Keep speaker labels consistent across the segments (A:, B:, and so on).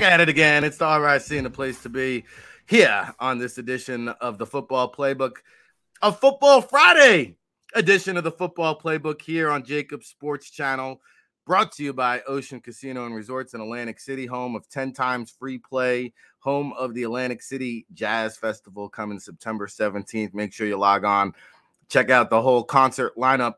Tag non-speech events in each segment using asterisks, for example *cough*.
A: Back at it again. It's the RIC and the place to be here on this edition of the Football Playbook, a Football Friday edition of the Football Playbook here on JAKIB Sports Channel, brought to you by Ocean Casino and Resorts in Atlantic City, home of 10 times free play, home of the Atlantic City Jazz Festival coming September 17th. Make sure you log on, check out the whole concert lineup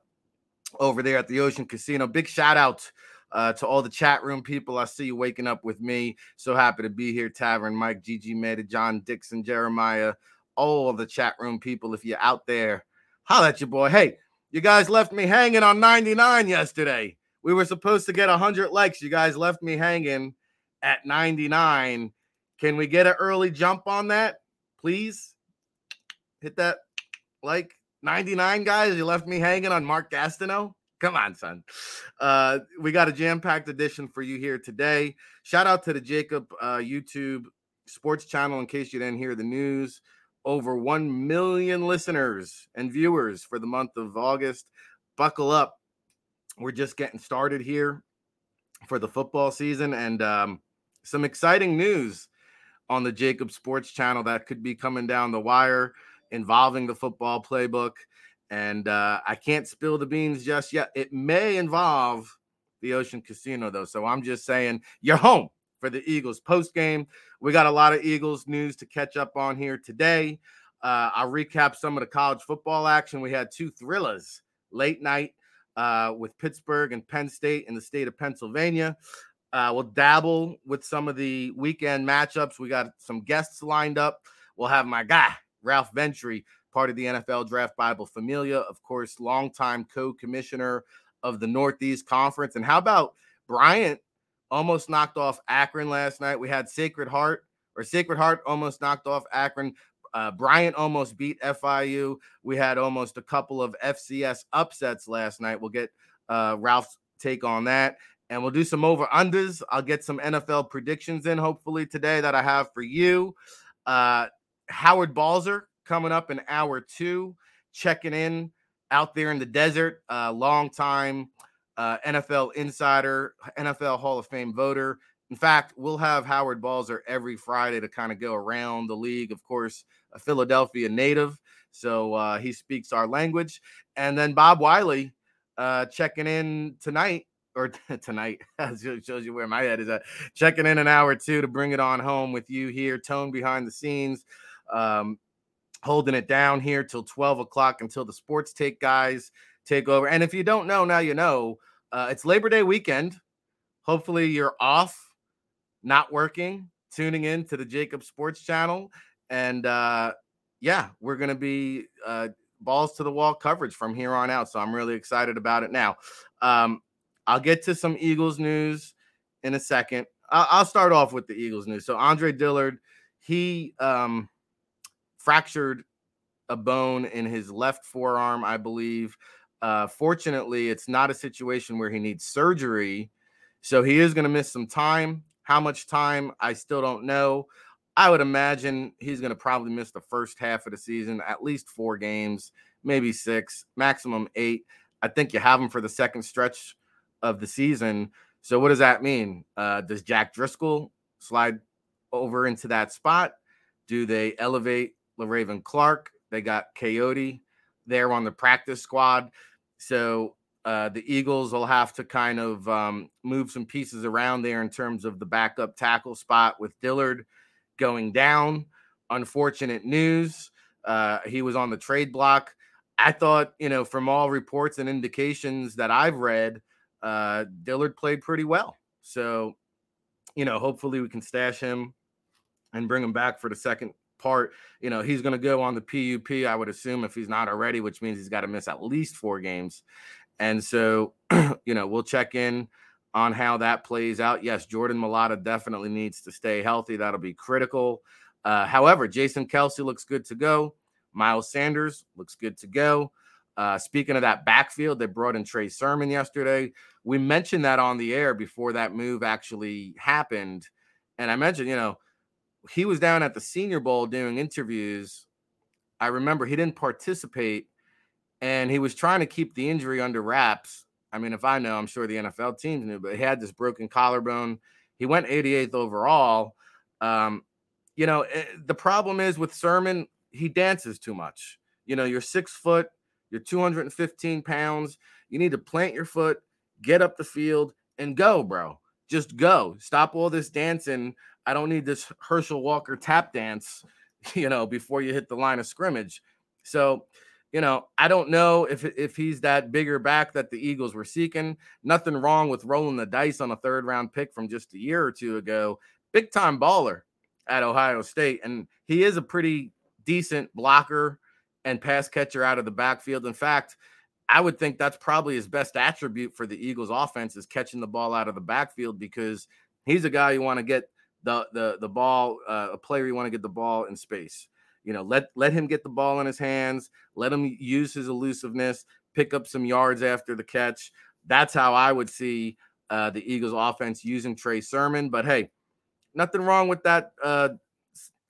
A: over there at the Ocean Casino. Big shout out uh, to all the chat room people. I see you waking up with me. So happy to be here. Tavern, Mike, Gigi Meta, John Dixon, Jeremiah, all the chat room people. If you're out there, holla at your boy. Hey, you guys left me hanging on 99 yesterday. We were supposed to get 100 likes. You guys left me hanging at 99. Can we get an early jump on that, please? Hit that like 99, guys. You left me hanging on Mark Gastineau. Come on, son. Uh, we got a jam packed edition for you here today. Shout out to the JAKIB uh, YouTube sports channel in case you didn't hear the news. Over 1 million listeners and viewers for the month of August. Buckle up. We're just getting started here for the football season and um, some exciting news on the JAKIB Sports channel that could be coming down the wire involving the football playbook and uh, I can't spill the beans just yet. It may involve the Ocean Casino, though. So I'm just saying you're home for the Eagles post game. We got a lot of Eagles news to catch up on here today. Uh, I'll recap some of the college football action. We had two thrillers late night uh, with Pittsburgh and Penn State in the state of Pennsylvania. Uh, we'll dabble with some of the weekend matchups. We got some guests lined up. We'll have my guy, Ralph Ventre, part of the NFL Draft Bible Familia, of course, longtime co-commissioner of the Northeast Conference. And how about Bryant almost knocked off Akron last night? We had Sacred Heart, or Sacred Heart almost knocked off Akron. Uh, Bryant almost beat FIU. We had almost a couple of FCS upsets last night. We'll get uh, Ralph's take on that. And we'll do some over unders. I'll get some NFL predictions in hopefully today that I have for you. Uh, Howard Balzer coming up in hour two, checking in out there in the desert. Uh, long time uh, NFL insider, NFL Hall of Fame voter. In fact, we'll have Howard Balzer every Friday to kind of go around the league. Of course, a Philadelphia native, so uh, he speaks our language. And then Bob Wiley uh, checking in tonight or *laughs* tonight *laughs* shows you where my head is at. Checking in an hour two to bring it on home with you here. Tone behind the scenes. Um, holding it down here till 12 o'clock until the sports take guys take over. And if you don't know, now you know. Uh, it's Labor Day weekend. Hopefully, you're off, not working, tuning in to the JAKIB Sports Channel. And uh, yeah, we're going to be uh, balls to the wall coverage from here on out. So I'm really excited about it now. Um, I'll get to some Eagles news in a second. I'll, I'll start off with the Eagles news. So Andre Dillard, he um, fractured a bone in his left forearm, I believe. Uh, fortunately, it's not a situation where he needs surgery. So he is going to miss some time. How much time, I still don't know. I would imagine he's going to probably miss the first half of the season, at least four games, maybe six, maximum eight. I think you have him for the second stretch of the season. So what does that mean? Uh, does Jack Driscoll slide over into that spot? Do they elevate Le'Raven Clark. They got Kayode there on the practice squad. So uh, the Eagles will have to kind of um, move some pieces around there in terms of the backup tackle spot with Dillard going down. Unfortunate news. Uh, he was on the trade block. I thought, you know, from all reports and indications that I've read, uh, Dillard played pretty well. So, you know, hopefully we can stash him and bring him back for the second part. You know, he's going to go on the PUP, I would assume, if he's not already, which means he's got to miss at least four games. And so, *clears throat* you know, we'll check in on how that plays out. Yes, Jordan Mailata definitely needs to stay healthy. That'll be critical. Uh, however, Jason Kelce looks good to go. Miles Sanders looks good to go. Uh, speaking of that backfield, they brought in Trey Sermon yesterday. We mentioned that on the air before that move actually happened. And I mentioned, you know, he was down at the Senior Bowl doing interviews. I remember he didn't participate and he was trying to keep the injury under wraps. I mean, if I know, I'm sure the NFL teams knew, but he had this broken collarbone. He went 88th overall. Um, you know, eh, the problem is with Sermon, he dances too much. You know, you're six foot, you're 215 pounds. You need to plant your foot, get up the field, and go, bro. Just go. Stop all this dancing. I don't need this Herschel Walker tap dance, *laughs* you know, before you hit the line of scrimmage. So, you know, I don't know if if he's that bigger back that the Eagles were seeking. Nothing wrong with rolling the dice on a third round pick from just a year or two ago. Big time baller at Ohio State, and he is a pretty decent blocker and pass catcher out of the backfield. In fact, I would think that's probably his best attribute for the Eagles offense is catching the ball out of the backfield because he's a guy you want to get the the the ball uh, a player you want to get the ball in space. You know, let let him get the ball in his hands, let him use his elusiveness, pick up some yards after the catch. That's how I would see uh, the Eagles offense using Trey Sermon. But hey, nothing wrong with that uh,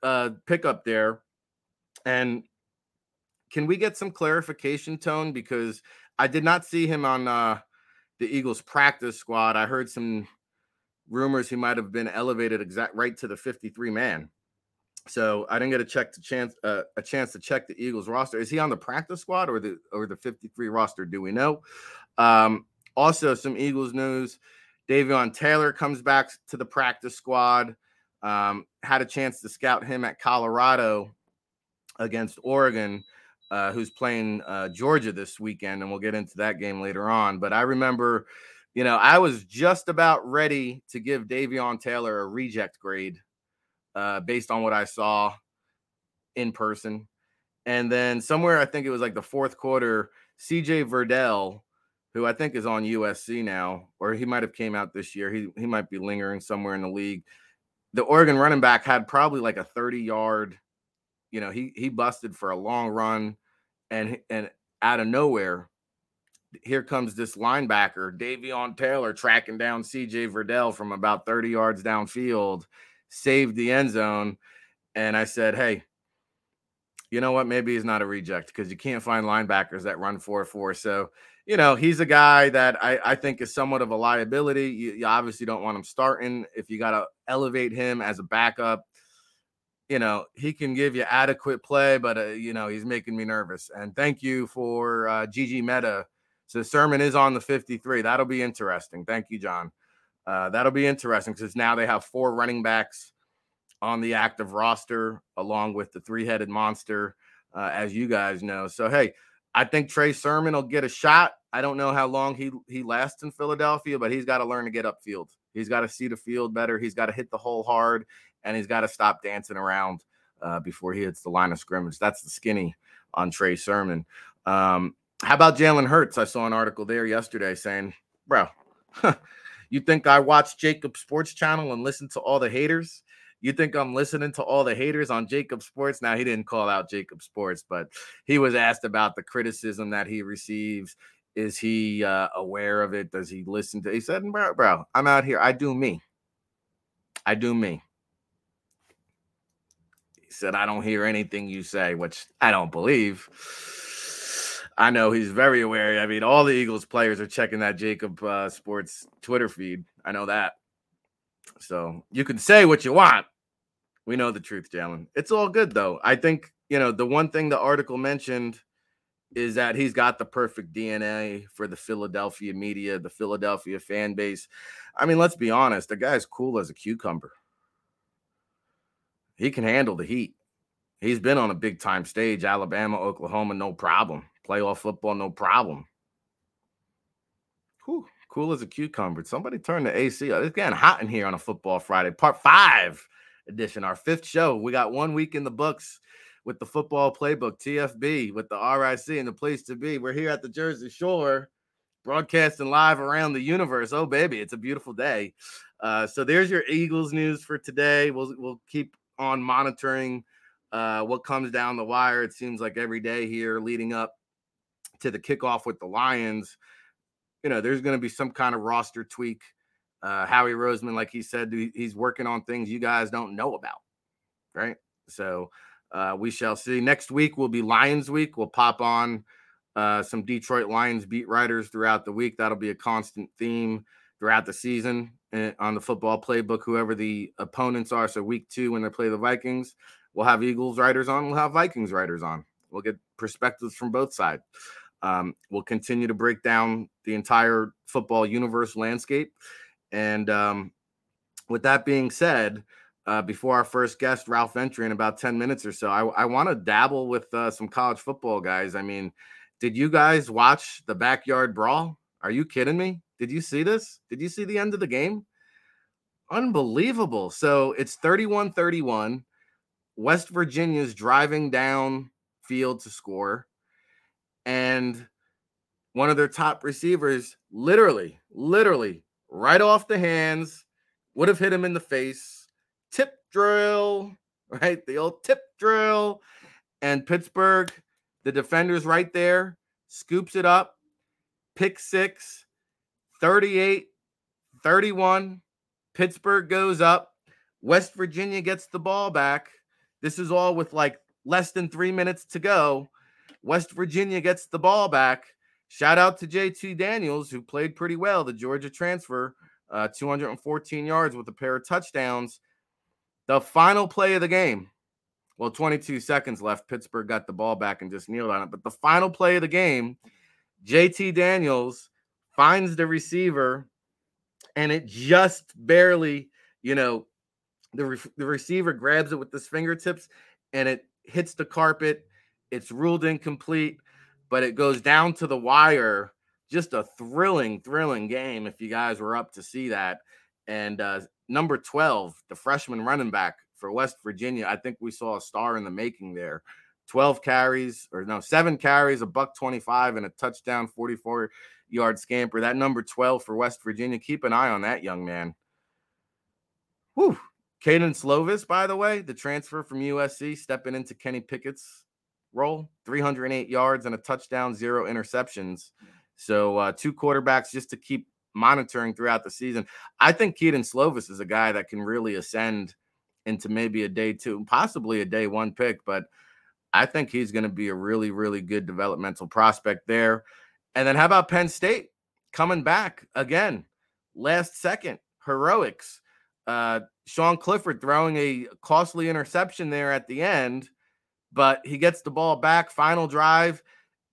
A: uh, pickup there. And can we get some clarification, Tone? Because I did not see him on uh, the Eagles practice squad. I heard some rumors he might have been elevated exact right to the 53 man. So I didn't get a check to chance uh, a chance to check the Eagles roster. Is he on the practice squad or the or the 53 roster? Do we know? Um, also, some Eagles news: Davion Taylor comes back to the practice squad. Um, had a chance to scout him at Colorado against Oregon, uh, who's playing uh, Georgia this weekend, and we'll get into that game later on. But I remember, you know, I was just about ready to give Davion Taylor a reject grade uh, based on what I saw in person. And then somewhere, I think it was like the fourth quarter, CJ Verdell, who I think is on USC now, or he might have came out this year. He he might be lingering somewhere in the league. The Oregon running back had probably like a 30 yard you know, he he busted for a long run, and and out of nowhere, here comes this linebacker, Davion Taylor, tracking down C.J. Verdell from about 30 yards downfield, saved the end zone, and I said, hey. You know what? Maybe he's not a reject because you can't find linebackers that run 4 4. So, you know, he's a guy that I, I think is somewhat of a liability. You, you obviously don't want him starting. If you got to elevate him as a backup, you know, he can give you adequate play, but uh, you know, he's making me nervous. And thank you for uh, Gigi Meta. So Sermon is on the 53. That'll be interesting. Thank you, John. Uh, that'll be interesting because now they have four running backs on the active roster, along with the three-headed monster, uh, as you guys know. So hey, I think Trey Sermon will get a shot. I don't know how long he he lasts in Philadelphia, but he's got to learn to get upfield. He's got to see the field better. He's got to hit the hole hard, and he's got to stop dancing around uh, before he hits the line of scrimmage. That's the skinny on Trey Sermon. Um, how about Jalen Hurts? I saw an article there yesterday saying, bro, *laughs* you think I watch JAKIB Sports Channel and listen to all the haters? You think I'm listening to all the haters on JAKIB Sports? Now, he didn't call out JAKIB Sports, but he was asked about the criticism that he receives. Is he uh, aware of it? Does he listen to? He said, "Bro, bro, I'm out here. I do me. I do me." He said, I don't hear anything you say, which I don't believe. I know he's very aware. I mean, all the Eagles players are checking that JAKIB uh, Sports Twitter feed. I know that. So you can say what you want. We know the truth, Jalen. It's all good, though. I think, you know, the one thing the article mentioned is that he's got the perfect DNA for the Philadelphia media, the Philadelphia fan base. I mean, let's be honest, the guy's cool as a cucumber he can handle the heat. He's been on a big time stage, Alabama, Oklahoma, no problem. Playoff football, no problem. Whew, cool as a cucumber. Somebody turn the AC. It's getting hot in here on a football Friday. Part five edition, our fifth show. We got one week in the books with the football playbook, TFB, with the RIC and the place to be. We're here at the Jersey Shore, broadcasting live around the universe. Oh, baby, it's a beautiful day. Uh, so there's your Eagles news for today. We'll we'll keep on monitoring uh, what comes down the wire. It seems like every day here leading up to the kickoff with the Lions, you know, there's going to be some kind of roster tweak. Uh, Howie Roseman, like he said, he's working on things you guys don't know about, right? So uh, we shall see. Next week will be Lions week. We'll pop on uh, some Detroit Lions beat writers throughout the week. That'll be a constant theme throughout the season eh, on the football playbook, whoever the opponents are. So week two, when they play the Vikings, we'll have Eagles writers on. We'll have Vikings writers on. We'll get perspectives from both sides. Um, we'll continue to break down the entire football universe landscape. And um, with that being said, uh, before our first guest, Ralph Ventre, in about 10 minutes or so, I, I want to dabble with uh, some college football guys. I mean, did you guys watch the backyard brawl? Are you kidding me? Did you see this? Did you see the end of the game? Unbelievable. So it's 31 31. West Virginia's driving down field to score and one of their top receivers literally, literally right off the hands would have hit him in the face. Tip drill, *laughs* right? The old tip drill. And Pittsburgh, the defender's right there, scoops it up, pick six, 38 31. Pittsburgh goes up. West Virginia gets the ball back. This is all with like less than three minutes to go. West Virginia gets the ball back. Shout out to JT Daniels, who played pretty well, the Georgia transfer, uh, 214 yards with a pair of touchdowns. The final play of the game, well, 22 seconds left. Pittsburgh got the ball back and just kneeled on it. But the final play of the game, JT Daniels finds the receiver, and it just barely, you know, the, re- the receiver grabs it with his fingertips and it hits the carpet it's ruled incomplete, but it goes down to the wire. Just a thrilling, thrilling game if you guys were up to see that. And uh, number 12, the freshman running back for West Virginia, I think we saw a star in the making there. 12 carries, or no, seven carries, a buck 25, and a touchdown, 44 yard scamper. That number 12 for West Virginia. Keep an eye on that young man. Whew. Kedon Slovis, by the way, the transfer from USC, stepping into Kenny Pickett's role 308 yards and a touchdown, zero interceptions. So, uh, two quarterbacks just to keep monitoring throughout the season. I think Kedon Slovis is a guy that can really ascend into maybe a day two, possibly a day one pick, but I think he's going to be a really, really good developmental prospect there. And then how about Penn State coming back again, last second heroics? Uh, Sean Clifford throwing a costly interception there at the end but he gets the ball back. Final drive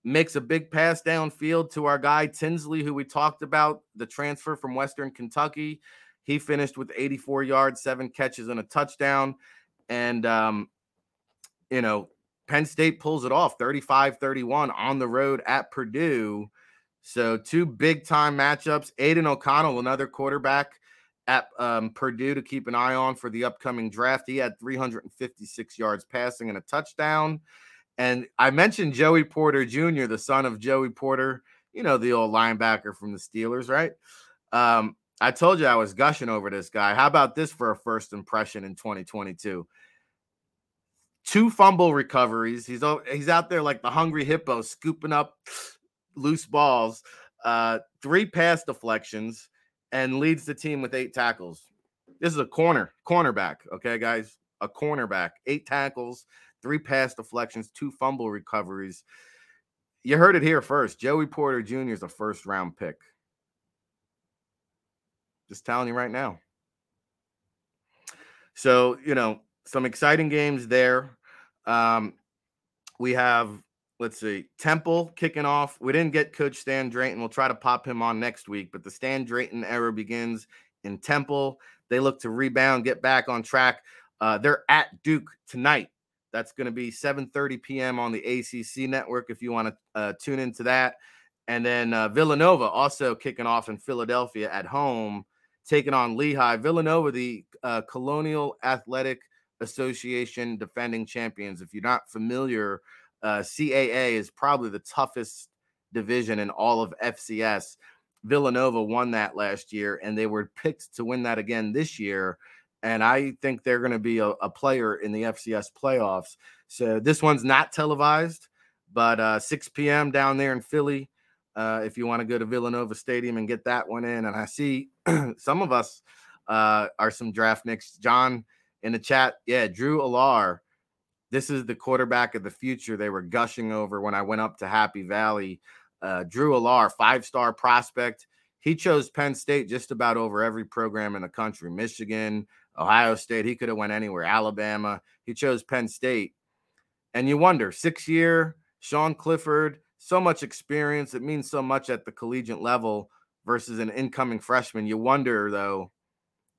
A: makes a big pass downfield to our guy Tinsley, who we talked about, the transfer from Western Kentucky. He finished with 84 yards, seven catches, and a touchdown. And, um, you know, Penn State pulls it off 35 31 on the road at Purdue. So, two big time matchups. Aidan O'Connell, another quarterback at um, Purdue to keep an eye on for the upcoming draft. He had 356 yards passing and a touchdown. And I mentioned Joey Porter Jr., the son of Joey Porter, you know, the old linebacker from the Steelers, right? Um, I told you I was gushing over this guy. How about this for a first impression in 2022? Two fumble recoveries. He's he's out there like the hungry hippo, scooping up loose balls. Uh, three pass deflections and leads the team with eight tackles. This is a corner, cornerback. Okay, guys, a cornerback, eight tackles, three pass deflections, two fumble recoveries. You heard it here first. Joey Porter Jr. is a first round pick. Just telling you right now. So, you know, some exciting games there. Um, we have let's see, Temple kicking off. We didn't get Coach Stan Drayton. We'll try to pop him on next week, but the Stan Drayton era begins in Temple. They look to rebound, get back on track. Uh, they're at Duke tonight. That's going to be 7:30 p.m. on the ACC network if you want to uh, tune into that. And then uh, Villanova also kicking off in Philadelphia at home taking on Lehigh. Villanova, the uh, Colonial Athletic Association defending champions. If you're not familiar, uh, CAA is probably the toughest division in all of FCS. Villanova won that last year, and they were picked to win that again this year. And I think they're going to be a, a, player in the FCS playoffs. So this one's not televised, but uh, 6 p.m. down there in Philly. Uh, if you want to go to Villanova Stadium and get that one in, and I see *clears throat* some of us uh, are some draft nicks. John in the chat, yeah, Drew Allar. This is the quarterback of the future. They were gushing over when I went up to Happy Valley uh, Drew Allar, five star prospect. He chose Penn State just about over every program in the country Michigan, Ohio State. He could have went anywhere, Alabama. He chose Penn State. And you wonder, six year, Sean Clifford, so much experience. It means so much at the collegiate level versus an incoming freshman. You wonder, though,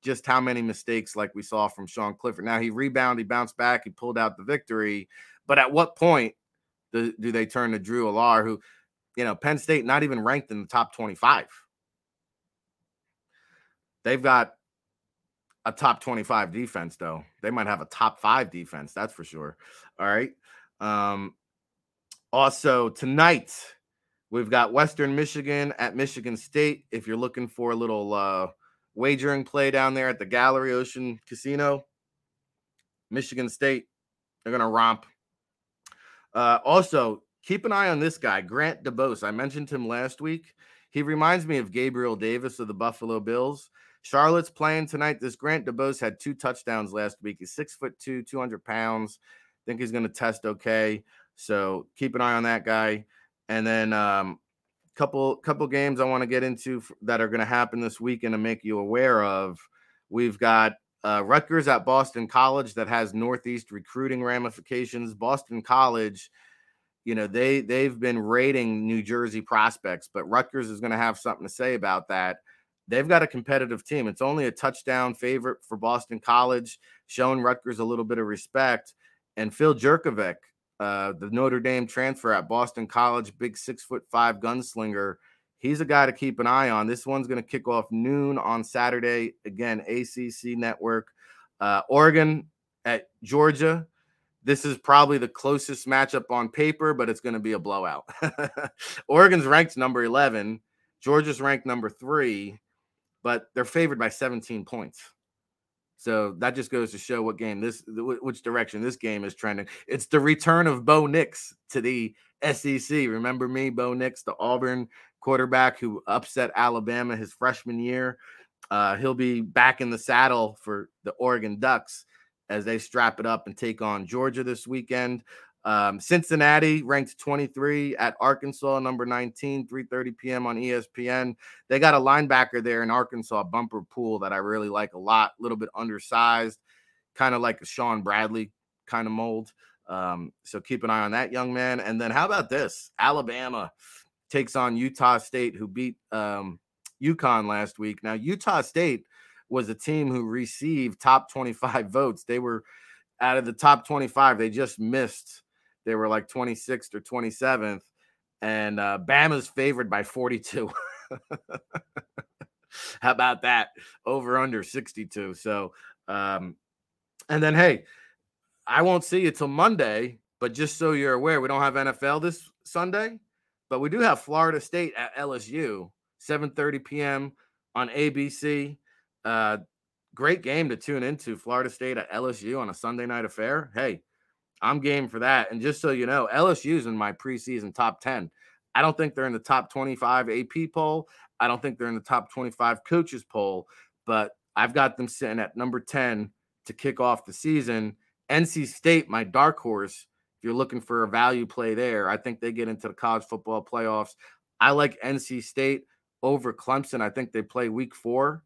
A: just how many mistakes like we saw from Sean Clifford. Now he rebounded, he bounced back, he pulled out the victory. But at what point do, do they turn to Drew Allar, who you know, Penn State not even ranked in the top 25. They've got a top 25 defense, though. They might have a top five defense, that's for sure. All right. Um, also, tonight, we've got Western Michigan at Michigan State. If you're looking for a little uh, wagering play down there at the Gallery Ocean Casino, Michigan State, they're going to romp. Uh, also, keep an eye on this guy, Grant DuBose. I mentioned him last week. He reminds me of Gabriel Davis of the Buffalo Bills. Charlotte's playing tonight. This Grant DuBose had two touchdowns last week. He's six foot two, 200 pounds. Think he's going to test okay. So keep an eye on that guy. And then um, couple couple games I want to get into that are going to happen this weekend to make you aware of. We've got uh, Rutgers at Boston College that has Northeast recruiting ramifications. Boston College you know they they've been rating New Jersey prospects, but Rutgers is going to have something to say about that. They've got a competitive team. It's only a touchdown favorite for Boston College, showing Rutgers a little bit of respect. And Phil Jurkovec, uh, the Notre Dame transfer at Boston College, big six foot five gunslinger. He's a guy to keep an eye on. This one's going to kick off noon on Saturday. Again, ACC network. Uh, Oregon at Georgia this is probably the closest matchup on paper, but it's going to be a blowout. *laughs* Oregon's ranked number 11, Georgia's ranked number three, but they're favored by 17 points. So that just goes to show what game this, which direction this game is trending. It's the return of Bo Nix to the SEC. Remember me, Bo Nix, the Auburn quarterback who upset Alabama his freshman year. Uh, he'll be back in the saddle for the Oregon Ducks as they strap it up and take on Georgia this weekend. Um, Cincinnati ranked 23 at Arkansas, number 19, 3:30 p.m. on ESPN. They got a linebacker there in Arkansas, Bumper Pool, that I really like a lot. A little bit undersized, kind of like a Sean Bradley kind of mold. Um, so keep an eye on that young man. And then how about this? Alabama takes on Utah State, who beat um, UConn last week. Now Utah State was a team who received top 25 *laughs* votes. They were out of the top 25, they just missed. They were like 26th or 27th. And uh, Bama's favored by 42. *laughs* How about that? Over under 62. So, um, and then, hey, I won't see you till Monday, but just so you're aware, we don't have NFL this Sunday, but we do have Florida State at LSU, 7:30 p.m. on ABC. Uh, great game to tune into Florida State at LSU on a Sunday night affair. Hey, I'm game for that. And just so you know, LSU's in my preseason top 10. I don't think they're in the top 25 AP poll. I don't think they're in the top 25 coaches poll, but I've got them sitting at number 10 to kick off the season. NC State, my dark horse. If you're looking for a value play there, I think they get into the college football playoffs. I like NC State over Clemson. I think they play week four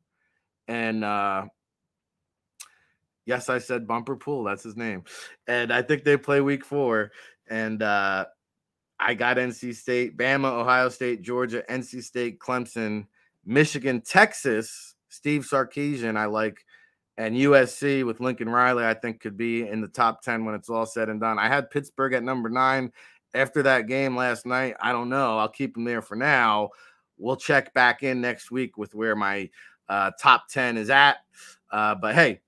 A: and uh yes, I said Bumper Pool. That's his name, and I think they play Week Four. And uh I got NC State, Bama, Ohio State, Georgia, NC State, Clemson, Michigan, Texas. Steve Sarkisian, I like, and USC with Lincoln Riley. I think could be in the top ten when it's all said and done. I had Pittsburgh at number nine after that game last night. I don't know. I'll keep them there for now. We'll check back in next week with where my uh, top 10 is at. Uh, but hey,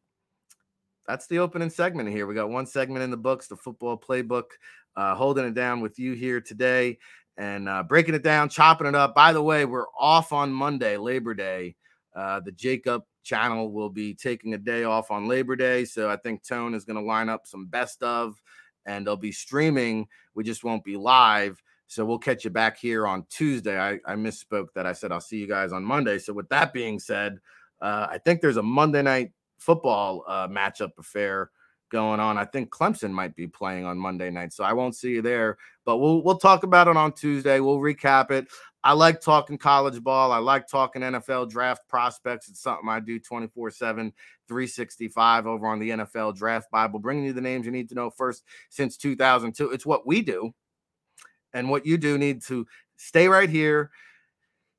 A: that's the opening segment here. We got one segment in the books, the football playbook, uh, holding it down with you here today and uh, breaking it down, chopping it up. By the way, we're off on Monday, Labor Day. Uh, the JAKIB channel will be taking a day off on Labor Day. So I think Tone is going to line up some best of and they'll be streaming. We just won't be live. So we'll catch you back here on Tuesday. I, I misspoke that I said I'll see you guys on Monday. So with that being said, uh, I think there's a Monday night football uh, matchup affair going on. I think Clemson might be playing on Monday night, so I won't see you there. But we'll we'll talk about it on Tuesday. We'll recap it. I like talking college ball. I like talking NFL draft prospects. It's something I do 24 7, 365 over on the NFL Draft Bible, bringing you the names you need to know first since 2002. It's what we do. And what you do need to stay right here.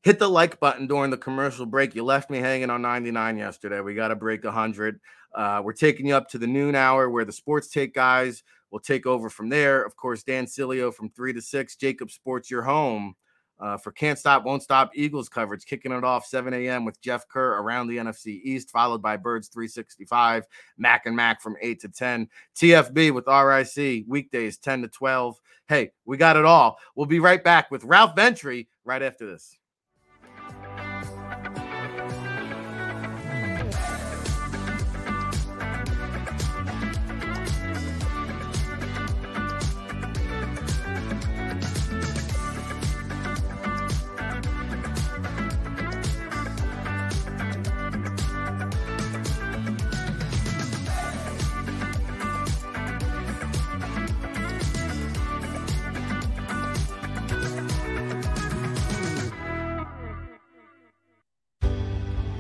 A: Hit the like button during the commercial break. You left me hanging on 99 yesterday. We got to break 100. Uh, we're taking you up to the noon hour where the sports take guys will take over from there. Of course, Dan Sileo from 3 to 6, JAKIB Sports, your home uh, for Can't Stop, Won't Stop Eagles coverage, kicking it off 7 a.m. with Jeff Kerr around the NFC East, followed by Birds 365, Mac and Mac from 8 to 10, TFB with RIC weekdays 10 to 12. Hey, we got it all. We'll be right back with Ralph Ventre right after this.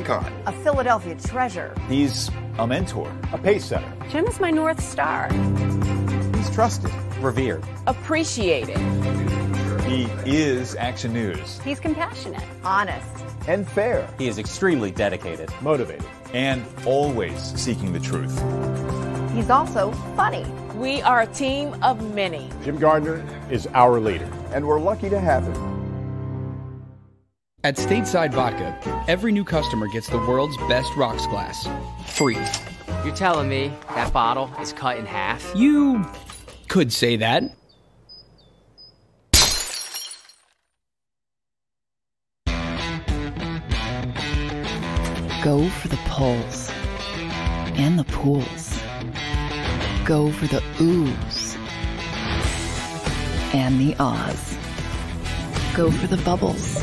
B: Icon,
C: a Philadelphia treasure.
D: He's a mentor, a pace setter.
E: Jim is my North Star.
D: He's trusted, revered,
E: appreciated.
D: He is Action News.
E: He's compassionate,
C: honest,
D: and fair.
F: He is extremely dedicated,
D: motivated, and always seeking the truth.
C: He's also funny.
E: We are a team of many.
G: Jim Gardner is our leader,
H: and we're lucky to have him.
I: At Stateside Vodka, every new customer gets the world's best rocks glass, free.
J: You're telling me that bottle is cut in half?
I: You could say that.
K: Go for the poles and the pools. Go for the oohs and the ahs. Go for the bubbles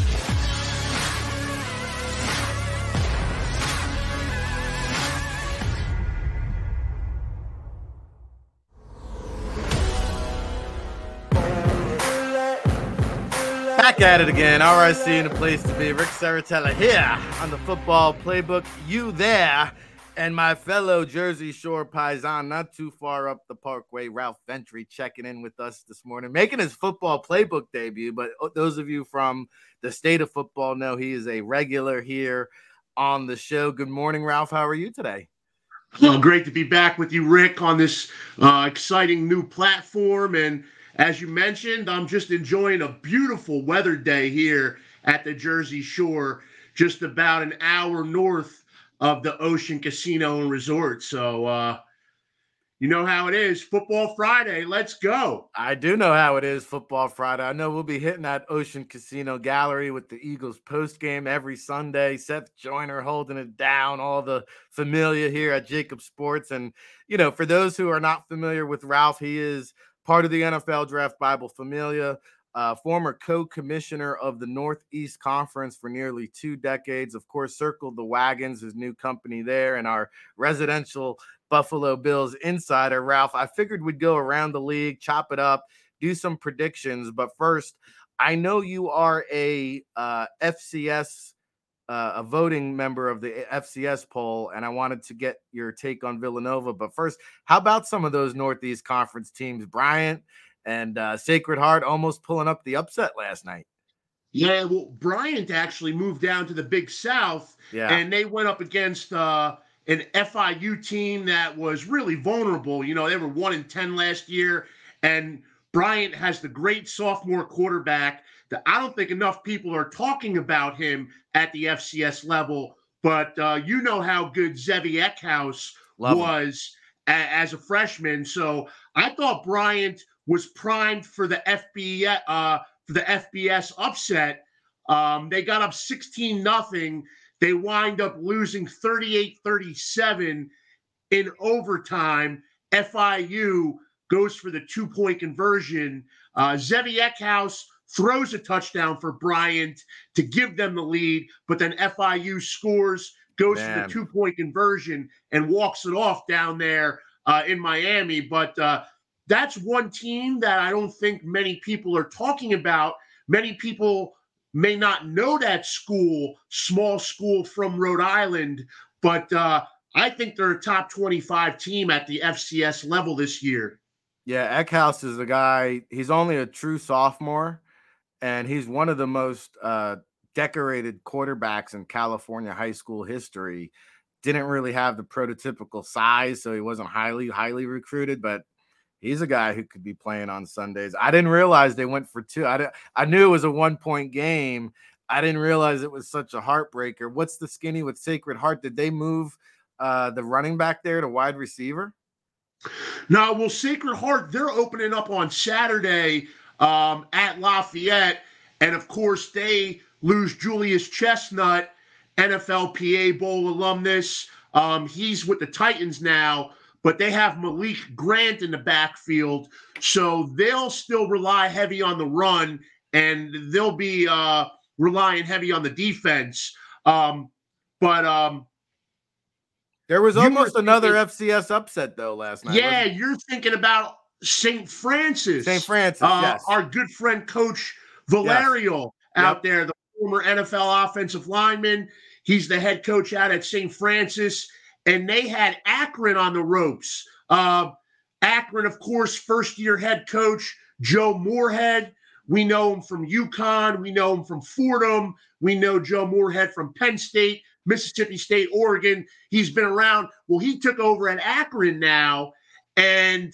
A: At it again. RIC in a place to be. Ric Serritella here on the football playbook. You there. And my fellow Jersey Shore Paisan, not too far up the parkway, Ralph Ventre checking in with us this morning, making his football playbook debut. But uh, those of you from the state of football know he is a regular here on the show. Good morning, Ralph. How are you today?
L: Well, great to be back with you, Rick, on this uh, exciting new platform. And as you mentioned, I'm just enjoying a beautiful weather day here at the Jersey Shore, just about an hour north of the Ocean Casino and Resort. So, uh, you know how it is. Football Friday. Let's go.
A: I do know how it is. Football Friday. I know we'll be hitting that Ocean Casino Gallery with the Eagles post game every Sunday. Seth Joyner holding it down. All the familiar here at JAKIB Sports. And, you know, for those who are not familiar with Ralph, he is part of the NFL Draft Bible Familia. Uh, former co-commissioner of the Northeast Conference for nearly two decades. Of course, circled the wagons, his new company there, and our residential Buffalo Bills insider, Ralph. I figured we'd go around the league, chop it up, do some predictions. But first, I know you are a uh, FCS, uh, a voting member of the FCS poll, and I wanted to get your take on Villanova. But first, how about some of those Northeast Conference teams? Bryant and uh, Sacred Heart almost pulling up the upset last night.
L: Yeah, well, Bryant actually moved down to the Big South, yeah. and they went up against uh, an FIU team that was really vulnerable. You know, they were one in 10 last year, and Bryant has the great sophomore quarterback that I don't think enough people are talking about him at the FCS level. But uh, you know how good Zevi Eckhaus Love was a- as a freshman. So I thought Bryant was primed for the FB uh, for the FBS upset. Um, they got up 16 nothing they wind up losing 38 37 in overtime. FIU goes for the two point conversion. Uh, Zevi Eckhaus throws a touchdown for Bryant to give them the lead, but then FIU scores, goes Man. for the two point conversion, and walks it off down there uh, in Miami. But uh, that's one team that I don't think many people are talking about. Many people may not know that school, small school from Rhode Island, but uh, I think they're a top 25 team at the FCS level this year.
A: Yeah, Eckhaus is a guy, he's only a true sophomore, and he's one of the most uh, decorated quarterbacks in California high school history. Didn't really have the prototypical size, so he wasn't highly, highly recruited, but he's a guy who could be playing on Sundays. I didn't realize they went for two. I, I knew it was a one point game. I didn't realize it was such a heartbreaker. What's the skinny with Sacred Heart? Did they move uh, the running back there to wide receiver?
L: No, well, Sacred Heart, they're opening up on Saturday um, at Lafayette. And of course, they lose Julius Chestnut, NFLPA Bowl alumnus. Um, he's with the Titans now but they have Malik Grant in the backfield, so they'll still rely heavy on the run, and they'll be uh, relying heavy on the defense. Um, but um,
A: there was almost another FCS upset though last night.
L: Yeah, you're thinking about St. Francis.
A: St. Francis,
L: uh,
A: yes.
L: Our good friend Coach Villarrial yes. out yep. there, the former NFL offensive lineman. He's the head coach out at St. Francis and they had Akron on the ropes. Uh, Akron, of course, first year head coach Joe Moorhead. We know him from UConn. We know him from Fordham. We know Joe Moorhead from Penn State, Mississippi State, Oregon. He's been around. Well, he took over at Akron now, and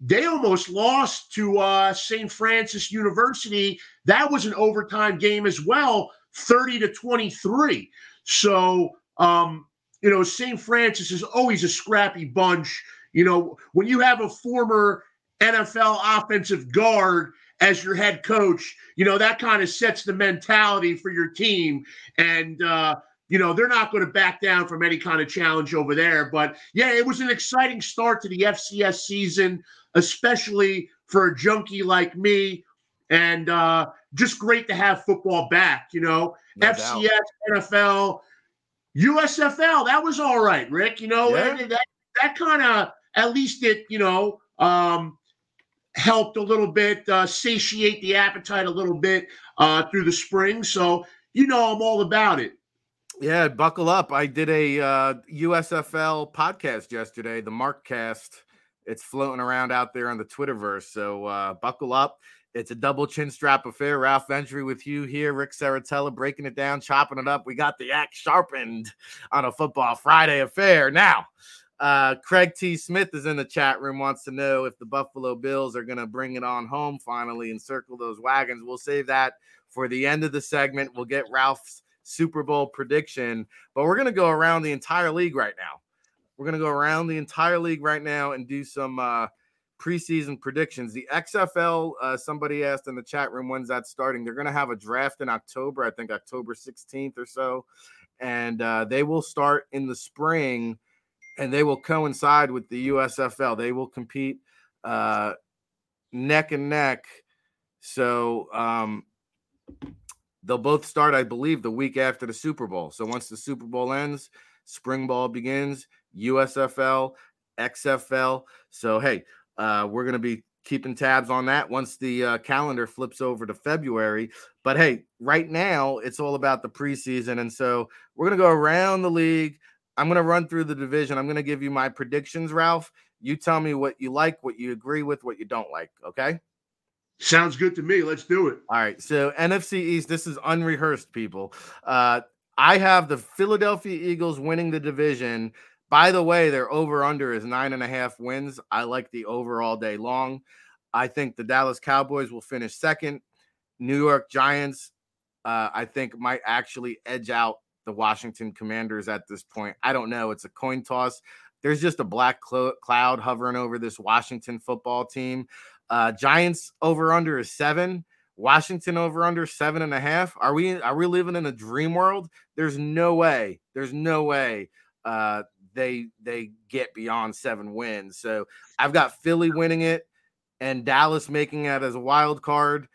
L: they almost lost to uh, St. Francis University. That was an overtime game as well, 30 to 23. So, um, you know, St. Francis is always a scrappy bunch. You know, when you have a former NFL offensive guard as your head coach, you know, that kind of sets the mentality for your team. And, uh, you know, they're not going to back down from any kind of challenge over there. But yeah, it was an exciting start to the FCS season, especially for a junkie like me. And uh, just great to have football back, you know, no FCS, doubt. NFL, USFL, that was all right, Rick. You know, yeah. that that kind of at least it, you know, um, helped a little bit uh, satiate the appetite a little bit uh, through the spring. So you know, I'm all about it.
A: Yeah, buckle up. I did a uh, USFL podcast yesterday, the Markcast. It's floating around out there on the Twitterverse. So uh, buckle up. It's a double chin strap affair. Ralph Ventre with you here. Ric Serritella breaking it down, chopping it up. We got the axe sharpened on a football Friday affair. Now, Uh, Craig T. Smith is in the chat room, wants to know if the Buffalo Bills are going to bring it on home finally and circle those wagons. We'll save that for the end of the segment. We'll get Ralph's Super Bowl prediction, but we're going to go around the entire league right now. We're going to go around the entire league right now and do some uh, preseason predictions. The XFL, uh, somebody asked in the chat room, when's that starting? They're going to have a draft in October, I think October 16th or so. And uh, they will start in the spring and they will coincide with the USFL. They will compete uh, neck and neck. So um, they'll both start, I believe, the week after the Super Bowl. So once the Super Bowl ends, spring ball begins, USFL, XFL. So, hey, uh, we're going to be keeping tabs on that once the uh, calendar flips over to February. But hey, right now it's all about the preseason. And so we're going to go around the league. I'm going to run through the division. I'm going to give you my predictions, Ralph. You tell me what you like, what you agree with, what you don't like. Okay.
L: Sounds good to me. Let's do it.
A: All right. So NFC East, this is unrehearsed, people. Uh, I have the Philadelphia Eagles winning the division. By the way, their over under is nine and a half wins. I like the over all day long. I think the Dallas Cowboys will finish second. New York Giants, uh, I think, might actually edge out the Washington Commanders at this point. I don't know. It's a coin toss. There's just a black cl- cloud hovering over this Washington football team. Uh, Giants over under is seven. Washington over under seven and a half. Are we are we living in a dream world? There's no way. There's no way uh, they they get beyond seven wins. So I've got Philly winning it and Dallas making it as a wild card.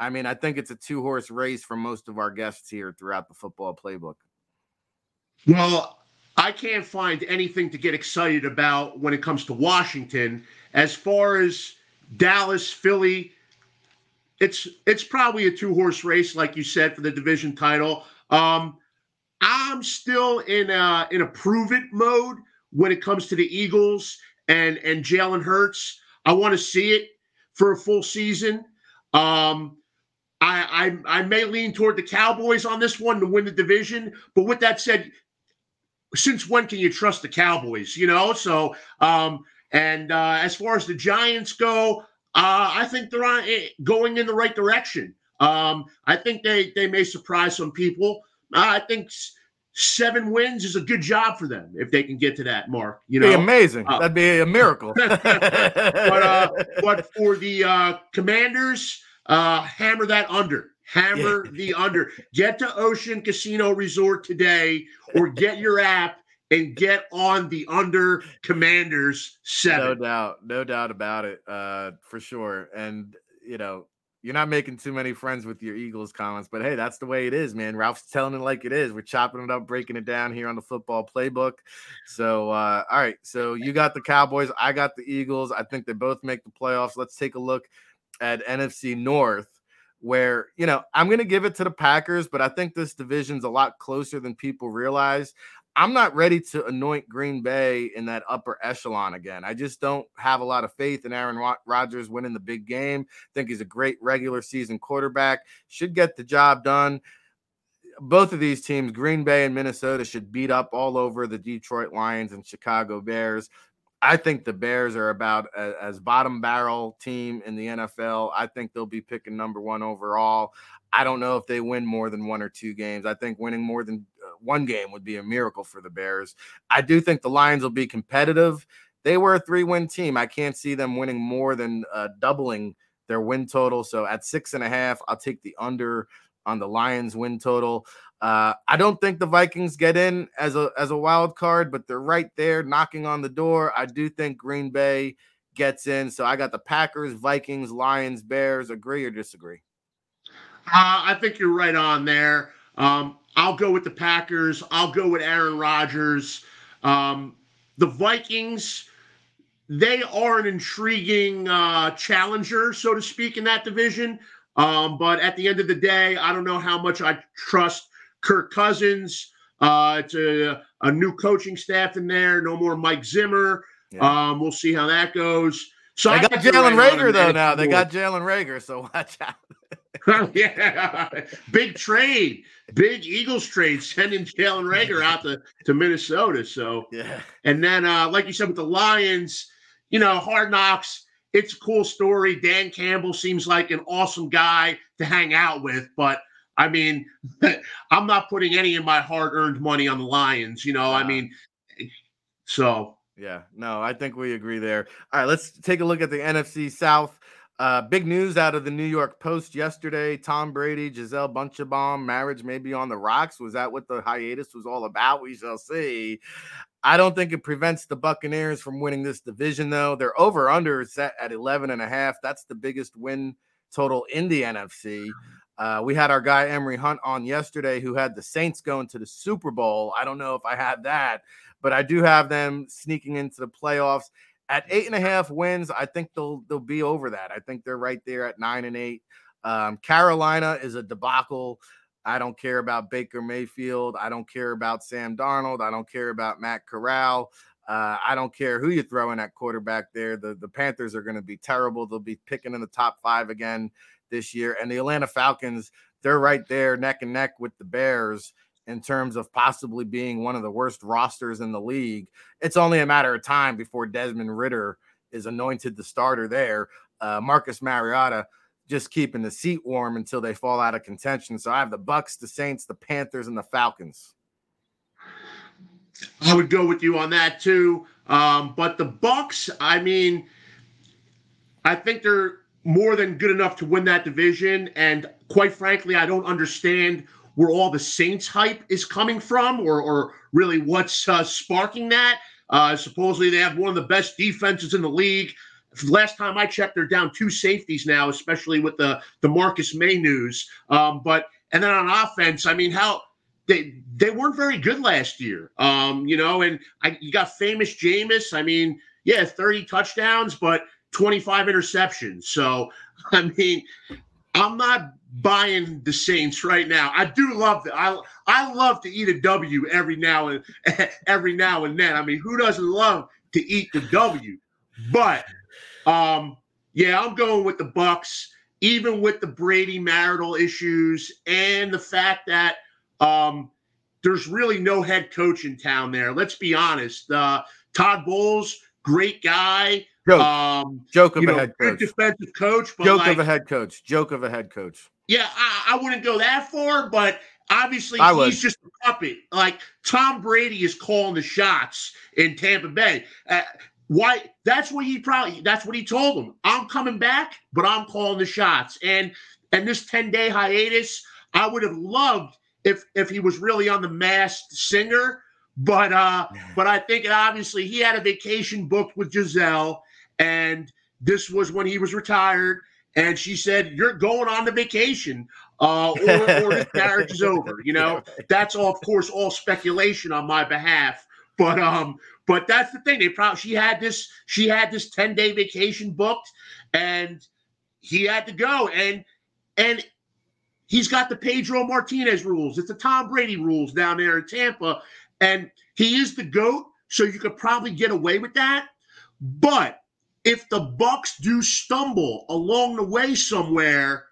A: I mean, I think it's a two horse race for most of our guests here throughout the football playbook.
L: Well, I can't find anything to get excited about when it comes to Washington. As far as Dallas, Philly, it's it's probably a two horse race, like you said, for the division title. Um, I'm still in a in a prove it mode when it comes to the Eagles and and Jalen Hurts. I want to see it for a full season. Um, I, I I may lean toward the Cowboys on this one to win the division. But with that said, since when can you trust the Cowboys? You know, so um, and uh, as far as the Giants go, uh, I think they're on, eh, going in the right direction. Um, I think they they may surprise some people. I think seven wins is a good job for them if they can get to that mark. You know,
A: be amazing. Uh, That'd be a miracle. *laughs*
L: but, uh, but for the uh, Commanders, uh, hammer that under. Hammer yeah. the under. Get to Ocean Casino Resort today, or get your app and get on the under Commanders seven.
A: No doubt, no doubt about it, uh, for sure. And you know, you're not making too many friends with your Eagles comments, but hey, that's the way it is, man. Ralph's telling it like it is. We're chopping it up, breaking it down here on the football playbook. So, uh, all right. So you got the Cowboys, I got the Eagles. I think they both make the playoffs. Let's take a look at NFC North, where, you know, I'm going to give it to the Packers, but I think this division's a lot closer than people realize. I'm not ready to anoint Green Bay in that upper echelon again. I just don't have a lot of faith in Aaron Rodgers winning the big game. I think he's a great regular season quarterback, should get the job done. Both of these teams, Green Bay and Minnesota, should beat up all over the Detroit Lions and Chicago Bears. I think the Bears are about as bottom barrel team in the NFL. I think they'll be picking number one overall. I don't know if they win more than one or two games. I think winning more than one game would be a miracle for the Bears. I do think the Lions will be competitive. They were a three win team. I can't see them winning more than uh, doubling their win total. So at six and a half, I'll take the under on the Lions win total. Uh, I don't think the Vikings get in as a as a wild card, but they're right there knocking on the door. I do think Green Bay gets in. So I got the Packers, Vikings, Lions, Bears. Agree or disagree?
L: Uh, I think you're right on there. Um, I'll go with the Packers. I'll go with Aaron Rodgers. Um, the Vikings, they are an intriguing uh, challenger, so to speak, in that division. Um, but at the end of the day, I don't know how much I trust Kirk Cousins. Uh, it's a, a new coaching staff in there. No more Mike Zimmer. Yeah. Um, we'll see how that goes.
A: So they I got Jalen Reagor though. Now they got Jalen Reagor, so *laughs* watch out. *laughs*
L: yeah, big trade, big Eagles trade, sending Jalen Reagor out to, to Minnesota. So
A: yeah,
L: and then uh, like you said with the Lions, you know, Hard Knocks. It's a cool story. Dan Campbell seems like an awesome guy to hang out with, but I mean, *laughs* I'm not putting any of my hard-earned money on the Lions. You know, I mean, so
A: yeah, no, I think we agree there. All right, let's take a look at the NFC South. Uh, big news out of the New York Post yesterday: Tom Brady, Gisele Bündchen marriage may be on the rocks. Was that what the hiatus was all about? We shall see. I don't think it prevents the Buccaneers from winning this division, though. Their over under set at 11 and a half. That's the biggest win total in the NFC. Uh, we had our guy Emery Hunt on yesterday who had the Saints going to the Super Bowl. I don't know if I had that, but I do have them sneaking into the playoffs at eight and a half wins. I think they'll they'll be over that. I think they're right there at nine and eight. Um, Carolina is a debacle. I don't care about Baker Mayfield. I don't care about Sam Darnold. I don't care about Matt Corral. Uh, I don't care who you throw in at quarterback there. The the Panthers are going to be terrible. They'll be picking in the top five again this year. And the Atlanta Falcons, they're right there neck and neck with the Bears in terms of possibly being one of the worst rosters in the league. It's only a matter of time before Desmond Ridder is anointed the starter there. Uh, Marcus Mariota just keeping the seat warm until they fall out of contention. So I have the Bucks, the Saints, the Panthers, and the Falcons.
L: I would go with you on that too. Um, but the Bucks, I mean, I think they're more than good enough to win that division. And quite frankly, I don't understand where all the Saints hype is coming from, or or really what's uh, sparking that. Uh, supposedly, they have one of the best defenses in the league. Last time I checked, they're down two safeties now, especially with the the Marcus Maye news. Um, but and then on offense, I mean, how they they weren't very good last year. Um, you know, and I, you got famous Jameis. I mean, yeah, 30 touchdowns, but 25 interceptions. So, *laughs* I mean, I'm not buying the Saints right now. I do love that. I I love to eat a W every now and *laughs* every now and then. I mean, who doesn't love to eat the W? But um, yeah, I'm going with the Bucks, even with the Brady marital issues and the fact that um, there's really no head coach in town there. Let's be honest. Uh, Todd Bowles, great guy.
A: Joke, um, joke of a know, head coach.
L: defensive coach.
A: joke
L: like,
A: of a head coach. Joke of a head coach.
L: Yeah, I, I wouldn't go that far, but obviously I he's would. just a puppet. Like Tom Brady is calling the shots in Tampa Bay. Uh, why? That's what he probably. That's what he told them. I'm coming back, but I'm calling the shots. And and this 10 day hiatus, I would have loved if if he was really on the Masked Singer. But uh, but I think obviously he had a vacation booked with Gisele and this was when he was retired. And she said, "You're going on the vacation, uh, or, or this *laughs* marriage is over." You know, that's all, of course, all speculation on my behalf. But um, but that's the thing. They probably she had this she had this ten day vacation booked, and he had to go. And and he's got the Pedro Martinez rules. It's the Tom Brady rules down there in Tampa, and he is the goat. So you could probably get away with that. But if the Bucks do stumble along the way somewhere,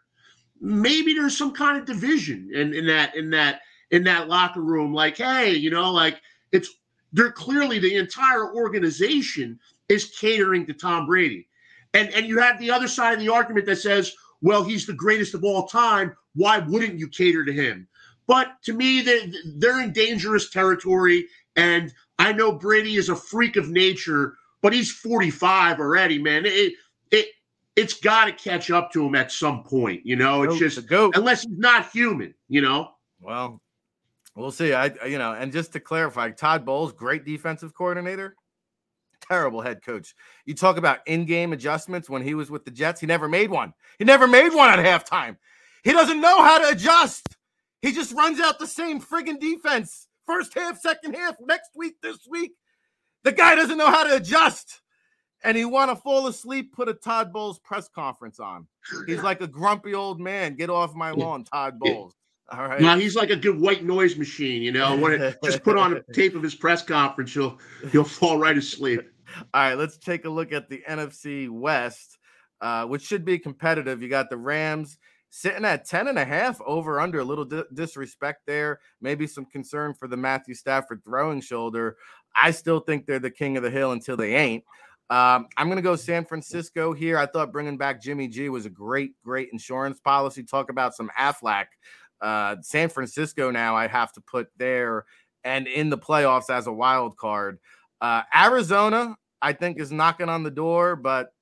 L: maybe there's some kind of division in, in that in that in that locker room. Like, hey, you know, like it's they're clearly the entire organization is catering to Tom Brady. And and you have the other side of the argument that says, well, he's the greatest of all time. Why wouldn't you cater to him? But to me, they're, they're in dangerous territory. And I know Brady is a freak of nature but he's 45 already, man. It it it's got to catch up to him at some point, you know. It's just unless he's not human, you know.
A: Well, we'll see. I you know, and just to clarify, Todd Bowles, great defensive coordinator, terrible head coach. You talk about in-game adjustments when he was with the Jets, he never made one. He never made one at halftime. He doesn't know how to adjust. He just runs out the same friggin' defense. First half, second half, next week, this week. The guy doesn't know how to adjust. And he want to fall asleep, put a Todd Bowles press conference on. He's like a grumpy old man. Get off my lawn, Todd Bowles. All right.
L: Now he's like a good white noise machine, you know. When it, just put on a *laughs* tape of his press conference, he'll he'll fall right asleep.
A: All right, let's take a look at the NFC West, uh, which should be competitive. You got the Rams sitting at 10 and a half over under a little di- disrespect there maybe some concern for the matthew stafford throwing shoulder. I still think they're the king of the hill until they ain't. Um, i'm going to go san francisco here. I thought bringing back jimmy g was a great great insurance policy. Talk about some aflac uh, san francisco now i have to put there and in the playoffs as a wild card. Uh, arizona i think is knocking on the door but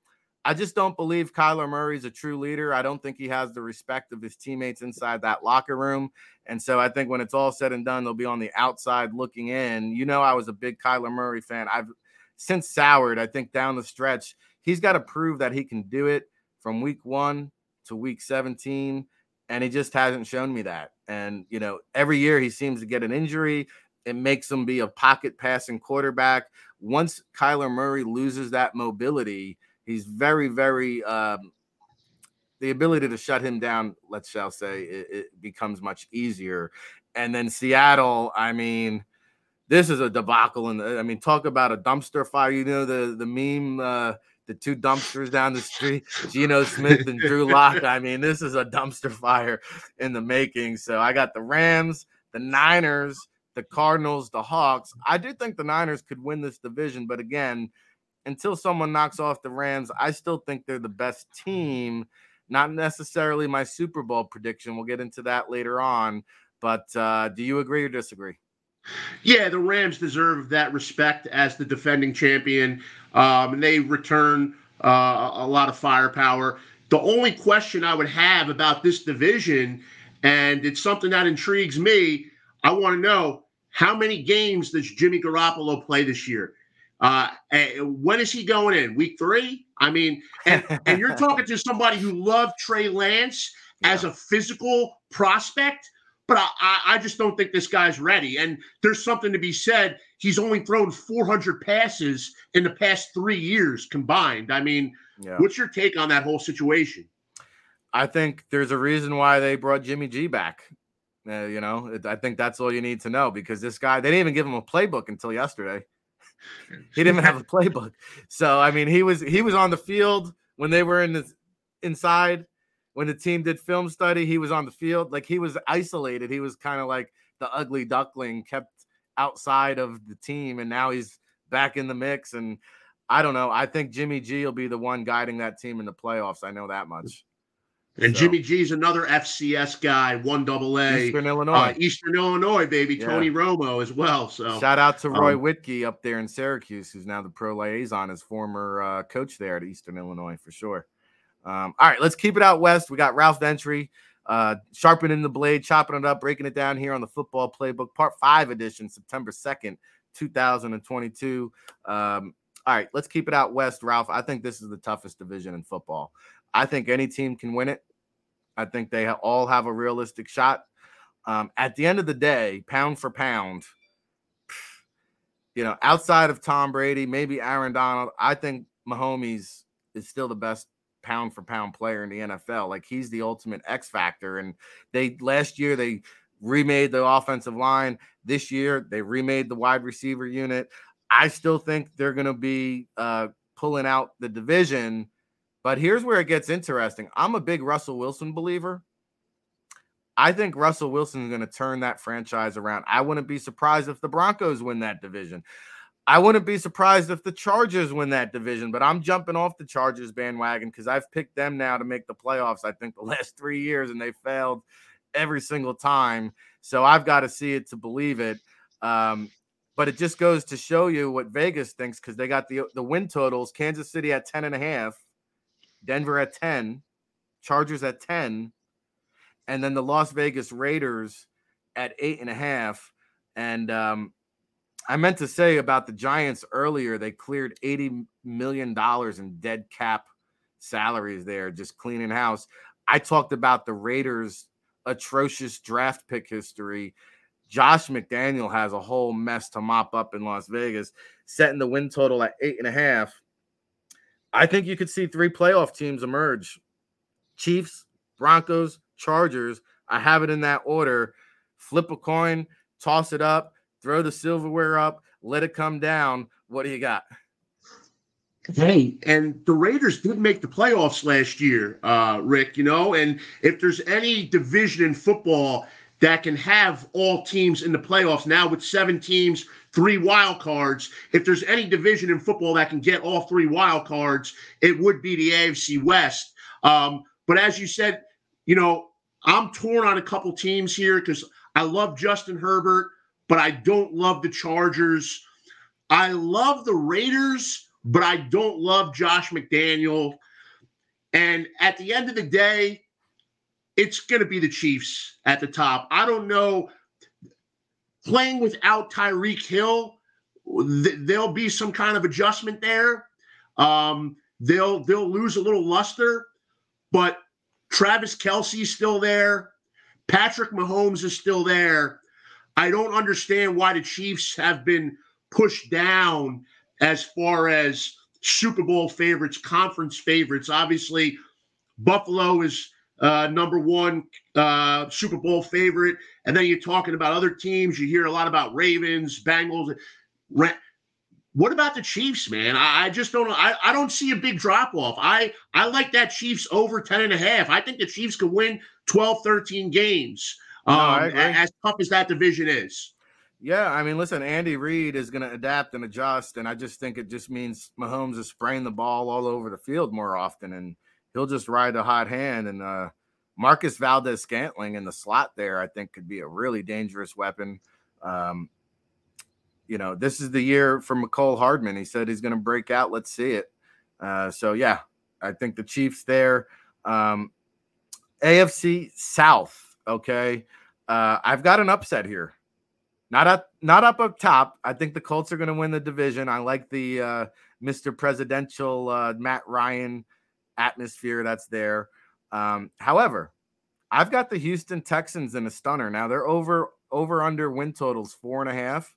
A: I just don't believe Kyler Murray is a true leader. I don't think he has the respect of his teammates inside that locker room. And so I think when it's all said and done, they'll be on the outside looking in. You know, I was a big Kyler Murray fan. I've since soured, I think down the stretch, he's got to prove that he can do it from week one to week 17. And he just hasn't shown me that. And, you know, every year he seems to get an injury. It makes him be a pocket passing quarterback. Once Kyler Murray loses that mobility, he's very, very um, the ability to shut him down, let's shall say, it, it, becomes much easier. And then Seattle, I mean, this is a debacle. And I mean, talk about a dumpster fire. You know the the meme, uh, the two dumpsters down the street, Geno Smith and Drew Lock. I mean, this is a dumpster fire in the making. So I got the Rams, the Niners, the Cardinals, the Hawks. I do think the Niners could win this division, but again, until someone knocks off the Rams, I still think they're the best team. Not necessarily my Super Bowl prediction. We'll get into that later on. But uh, do you agree or disagree?
L: Yeah, the Rams deserve that respect as the defending champion. Um, and they return uh, a lot of firepower. The only question I would have about this division, and it's something that intrigues me, I want to know how many games does Jimmy Garoppolo play this year? Uh, when is he going in? Week three? I mean, and, *laughs* and you're talking to somebody who loved Trey Lance yeah. as a physical prospect, but I, I just don't think this guy's ready. And there's something to be said. He's only thrown 400 passes in the past three years combined. I mean, yeah. what's your take on that whole situation?
A: I think there's a reason why they brought Jimmy G back. Uh, you know, I think that's all you need to know because this guy, they didn't even give him a playbook until yesterday he didn't even have a *laughs* playbook. So I mean, he was he was on the field when they were in the inside when the team did film study. He was on the field, like he was isolated. He was kind of like the ugly duckling, kept outside of the team, and now he's back in the mix. And I don't know. I think Jimmy G will be the one guiding that team in the playoffs. I know that much.
L: And so. Jimmy G's another FCS guy, one double A,
A: Eastern Illinois,
L: uh, Eastern Illinois, baby, yeah. Tony Romo as well. So
A: shout out to Roy um, Whitkey up there in Syracuse, who's now the pro liaison, as former uh, coach there at Eastern Illinois for sure. Um, all right, let's keep it out west. We got Ralph Ventre, uh, sharpening the blade, chopping it up, breaking it down here on the Football Playbook Part Five edition, September second, two thousand and twenty-two. Um, all right, let's keep it out west, Ralph. I think this is the toughest division in football. I think any team can win it. I think they all have a realistic shot. Um, at the end of the day, pound for pound, you know, outside of Tom Brady, maybe Aaron Donald, I think Mahomes is still the best pound for pound player in the NFL. Like he's the ultimate X factor. And they last year they remade the offensive line. This year they remade the wide receiver unit. I still think they're going to be uh, pulling out the division but here's where it gets interesting. I'm a big Russell Wilson believer. I think Russell Wilson is going to turn that franchise around. I wouldn't be surprised if the Broncos win that division. I wouldn't be surprised if the Chargers win that division, but I'm jumping off the Chargers bandwagon because I've picked them now to make the playoffs, I think, the *laughs* last three years, and they failed every single time. So I've got to see it to believe it. Um, but it just goes to show you what Vegas thinks because they got the the win totals. Kansas City at 10 and a half. Denver at 10, Chargers at 10, and then the Las Vegas Raiders at eight and a half. And um, I meant to say about the Giants earlier, they cleared $80 million in dead cap salaries there, just cleaning house. I talked about the Raiders' atrocious draft pick history. Josh McDaniel has a whole mess to mop up in Las Vegas, setting the win total at eight and a half. I think you could see three playoff teams emerge Chiefs, Broncos, Chargers. I have it in that order. Flip a coin, toss it up, throw the silverware up, let it come down. What do you got?
L: Hey, and the Raiders did make the playoffs last year, uh, Ric, you know, and if there's any division in football that can have all teams in the playoffs now with seven teams, three wild cards, if there's any division in football that can get all three wild cards, it would be the AFC West. Um, but as you said, you know, I'm torn on a couple teams here because I love Justin Herbert, but I don't love the Chargers. I love the Raiders but I don't love Josh McDaniel. And at the end of the day, it's going to be the Chiefs at the top. I don't know. Playing without Tyreek Hill, th- there'll be some kind of adjustment there. Um, they'll they'll lose a little luster, but Travis Kelce's still there. Patrick Mahomes is still there. I don't understand why the Chiefs have been pushed down as far as Super Bowl favorites, conference favorites. Obviously, Buffalo is uh, number one uh, Super Bowl favorite. And then you're talking about other teams. You hear a lot about Ravens, Bengals. What about the Chiefs, man? I, I just don't I, I don't see a big drop off. I, I like that Chiefs over 10 and a half. I think the Chiefs can win 12, 13 games. Um, no, as tough as that division is.
A: Yeah, I mean, listen, Andy Reid is going to adapt and adjust, and I just think it just means Mahomes is spraying the ball all over the field more often, and he'll just ride a hot hand. And uh, Marquez Valdes-Scantling in the slot there, I think, could be a really dangerous weapon. Um, you know, this is the year for Mecole Hardman. He said he's going to break out. Let's see it. Uh, so yeah, I think the Chiefs there. Um, AFC South. Okay, uh, I've got an upset here. Not up, not up up top. I think the Colts are going to win the division. I like the uh, Mr. Presidential uh, Matt Ryan atmosphere that's there. Um, however, I've got the Houston Texans in a stunner. Now they're over over under win totals four and a half.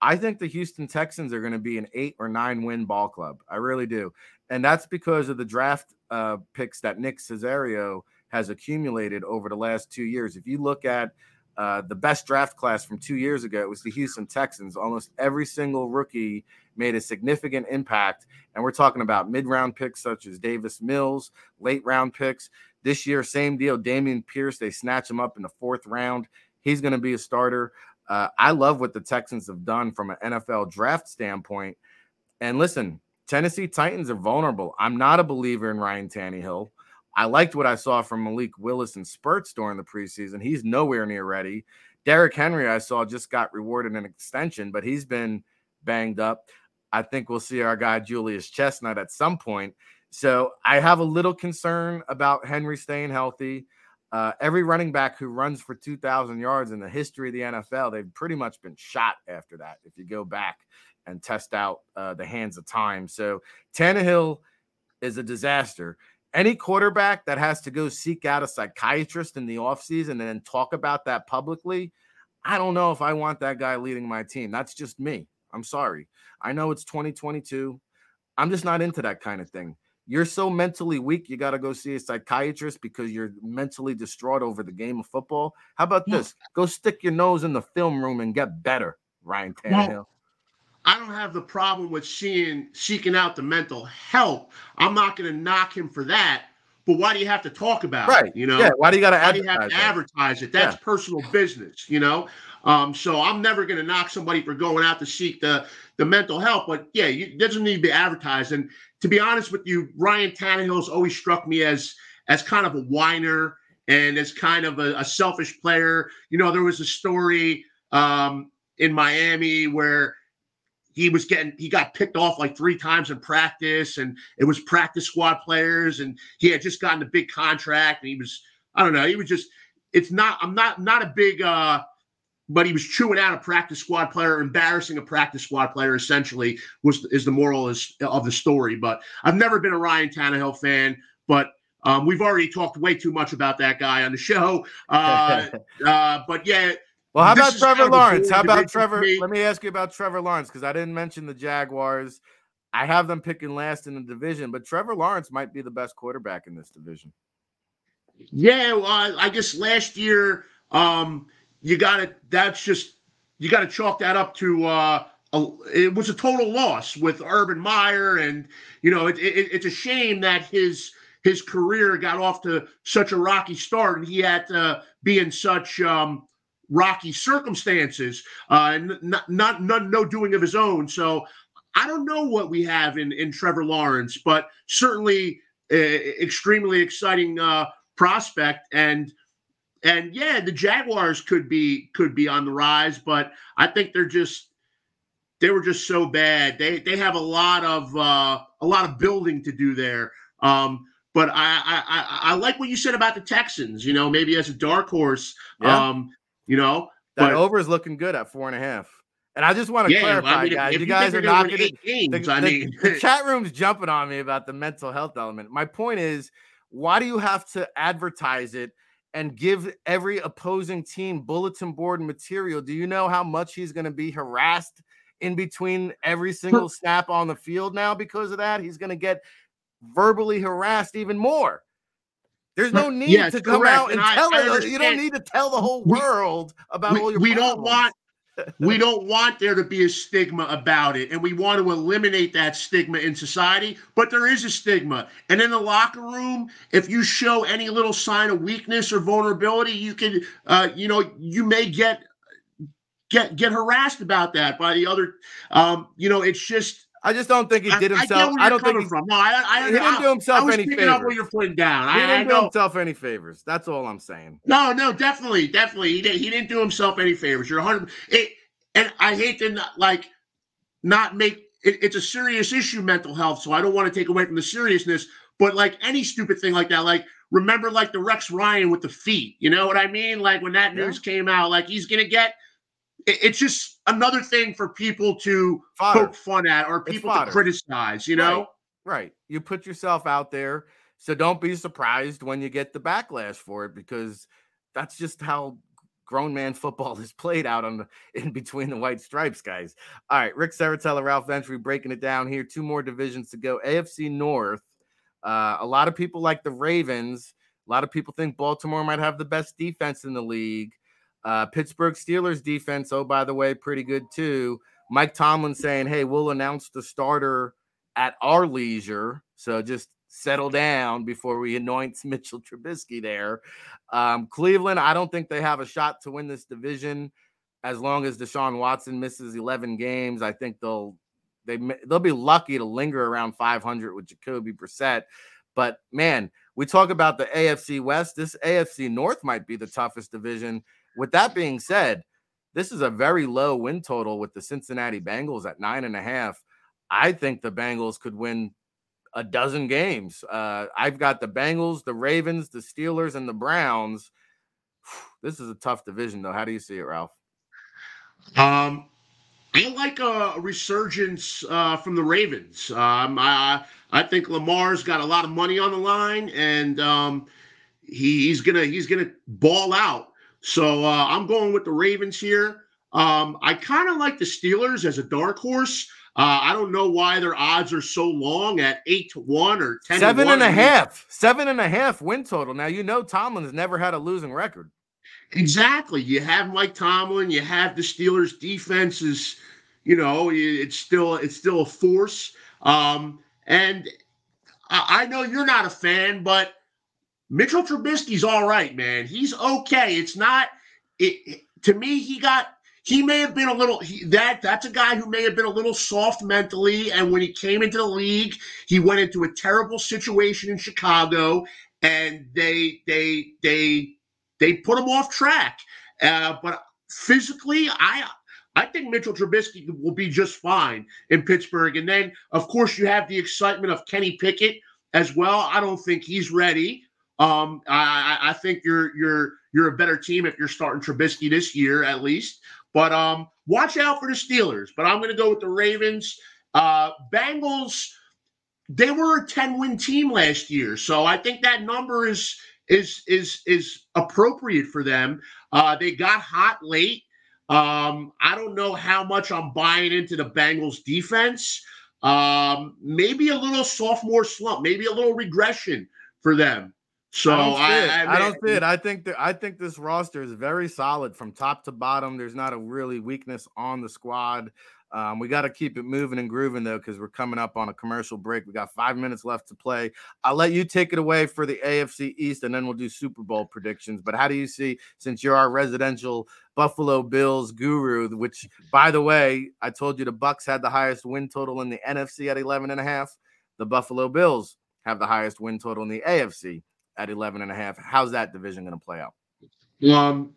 A: I think the Houston Texans are going to be an eight or nine win ball club. I really do, and that's because of the draft uh, picks that Nick Caserio has accumulated over the last two years. If you look at uh, the best draft class from two years ago it was the Houston Texans. Almost every single rookie made a significant impact. And we're talking about mid round picks such as Davis Mills, late round picks. This year, same deal. Dameon Pierce, they snatch him up in the fourth round. He's going to be a starter. Uh, I love what the Texans have done from an NFL draft standpoint. And listen, Tennessee Titans are vulnerable. I'm not a believer in Ryan Tannehill. I liked what I saw from Malik Willis and spurts during the preseason. He's nowhere near ready. Derrick Henry, I saw, just got rewarded an extension, but he's been banged up. I think we'll see our guy Julius Chestnut at some point. So I have a little concern about Henry staying healthy. Uh, every running back who runs for 2,000 yards in the history of the NFL, they've pretty much been shot after that. If you go back and test out uh, the hands of time, so Tannehill is a disaster any quarterback that has to go seek out a psychiatrist in the offseason and then talk about that publicly, I don't know if I want that guy leading my team. That's just me. I'm sorry. I know it's 2022. I'm just not into that kind of thing. You're so mentally weak, you got to go see a psychiatrist because you're mentally distraught over the game of football. How about this? Go stick your nose in the film room and get better, Ryan Tannehill.
L: I don't have the problem with seeing seeking out the mental help. I'm not going to knock him for that. But why do you have to talk about
A: right.
L: it? You know,
A: yeah. Why do you got to
L: advertise, have to advertise it? That's yeah. personal business. You know, um, so I'm never going to knock somebody for going out to seek the the mental help. But yeah, you, it doesn't need to be advertised. And to be honest with you, Ryan Tannehill's always struck me as as kind of a whiner and as kind of a, a selfish player. You know, there was a story um, in Miami where he was getting he got picked off like three times in practice and it was practice squad players and he had just gotten a big contract and he was i don't know he was just it's not i'm not not a big uh but he was chewing out a practice squad player embarrassing a practice squad player essentially was is the moral is, of the story but i've never been a ryan Tannehill fan but um, we've already talked way too much about that guy on the show uh, *laughs* uh, but yeah
A: well, how about Trevor Lawrence? How about Trevor? Me. Let me ask you about Trevor Lawrence because I didn't mention the Jaguars. I have them picking last in the division, but Trevor Lawrence might be the best quarterback in this division.
L: Yeah, well, I guess last year, um, you got to. That's just you got to chalk that up to uh, a, it was a total loss with Urban Meyer, and you know it, it, it's a shame that his his career got off to such a rocky start, and he had to be in such um, rocky circumstances, uh, and not, not, not no doing of his own. So I don't know what we have in in Trevor Lawrence, but certainly uh, extremely exciting uh, prospect and and yeah, the Jaguars could be could be on the rise, but I think they're just they were just so bad. They they have a lot of uh, a lot of building to do there. Um, but I, I I like what you said about the Texans. You know, maybe as a dark horse. Yeah. Um, you know,
A: that but, over is looking good at four and a half. And I just want to yeah, clarify, I mean, guys. If you, guys are knocking it. Games, the, I mean, the, the *laughs* chat room's jumping on me about the mental health element. My point is, why do you have to advertise it and give every opposing team bulletin board material? Do you know how much he's going to be harassed in between every single snap on the field now because of that? He's going to get verbally harassed even more. There's no need yes, to come correct. out and, and tell I, it. You don't need to tell the whole world about
L: we,
A: all your.
L: We
A: problems.
L: don't want we *laughs* don't want there to be a stigma about it and we want to eliminate that stigma in society but there is a stigma and in the locker room if you show any little sign of weakness or vulnerability you can uh, you know you may get get get harassed about that by the other um, you know it's just
A: I just don't think he did himself. I, I don't think he's
L: from. No, I, I,
A: he didn't do himself
L: I was
A: any favors.
L: up what you're putting down.
A: He
L: I,
A: didn't
L: I
A: do
L: know.
A: himself any favors. That's all I'm saying.
L: No, no, definitely, definitely, he did. He didn't do himself any favors. You're 100. It, and I hate to not, like not make it, it's a serious issue, mental health. So I don't want to take away from the seriousness. But like any stupid thing like that, like remember like the Rex Ryan with the feet. You know what I mean? Like when that news yeah. came out, like he's gonna get it's just another thing for people to Fodder. poke fun at or people to criticize, you know?
A: Right. right. You put yourself out there. So don't be surprised when you get the backlash for it because that's just how grown man football is played out on the in between the white stripes, guys. All right, Ric Serritella, Ralph Ventre breaking it down here. Two more divisions to go. AFC North. Uh, a lot of people like the Ravens. A lot of people think Baltimore might have the best defense in the league. Uh, Pittsburgh Steelers defense, oh, by the way, pretty good too. Mike Tomlin saying, hey, we'll announce the starter at our leisure. So just settle down before we anoint *laughs* Mitchell Trubisky there. Um, Cleveland, I don't think they have a shot to win this division as long as Deshaun Watson misses 11 games. I think they'll they they'll be lucky to linger around 500 with Jacoby Brissett. But man, we talk about the AFC West. This AFC North might be the toughest division with that being said, this is a very low win total with the Cincinnati Bengals at nine and a half. I think the Bengals could win a dozen games. Uh, I've got the Bengals, the Ravens, the Steelers, and the Browns. *sighs* This is a tough division, though. How do you see it, Ralph?
L: Um, I like a resurgence uh, from the Ravens. Um, I I think Lamar's got a lot of money on the line, and um, he, he's gonna he's gonna ball out. So uh, I'm going with the Ravens here. Um, I kind of like the Steelers as a dark horse. Uh, I don't know why their odds are so long at eight to one or ten.
A: Seven and a half. Seven and a half win total. Now you know Tomlin has never had a losing record.
L: Exactly. You have Mike Tomlin. You have the Steelers' defense is, you know, it's still it's still a force. Um, and I, I know you're not a fan, but Mitchell Trubisky's all right, man. He's okay. It's not it to me. He got he may have been a little he, that that's a guy who may have been a little soft mentally and when he came into the league he went into a terrible situation in chicago and they they they they put him off track uh, but physically i i think mitchell trubisky will be just fine in pittsburgh and then of course you have the excitement of kenny pickett as well i don't think he's ready um, I, I think you're you're you're a better team if you're starting Trubisky this year at least. But um, watch out for the Steelers. But I'm going to go with the Ravens. Uh, Bengals. They were a 10 win team last year, so I think that number is is is is appropriate for them. Uh, they got hot late. Um, I don't know how much I'm buying into the Bengals defense. Um, maybe a little sophomore slump, maybe a little regression for them. So I
A: don't, I, I, I, don't see it. I think that I think this roster is very solid from top to bottom. There's not a really weakness on the squad. Um, we got to keep it moving and grooving though, because we're coming up on a commercial break. We got five minutes left to play. I'll let you take it away for the AFC East, and then we'll do Super Bowl predictions. But how do you see, since you're our residential Buffalo Bills guru, which by the way, I told you the Bucks had the highest win total in the NFC at 11 and a half. The Buffalo Bills have the highest win total in the AFC at 11 and a half. How's that division going to play out?
L: Um,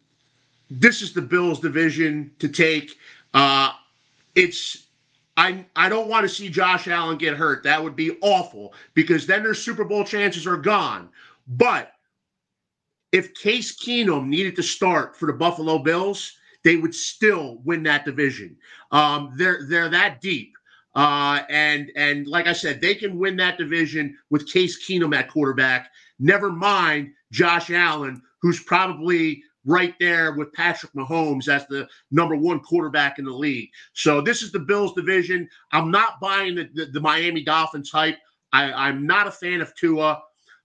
L: this is the Bills division to take. Uh, it's I I don't want to see Josh Allen get hurt. That would be awful because then their Super Bowl chances are gone. But if Case Keenum needed to start for the Buffalo Bills, they would still win that division. Um, they're they're that deep. Uh, and and like I said, they can win that division with Case Keenum at quarterback. Never mind Josh Allen, who's probably right there with Patrick Mahomes as the number one quarterback in the league. So this is the Bills division. I'm not buying the, the, the Miami Dolphins hype. I, I'm not a fan of Tua.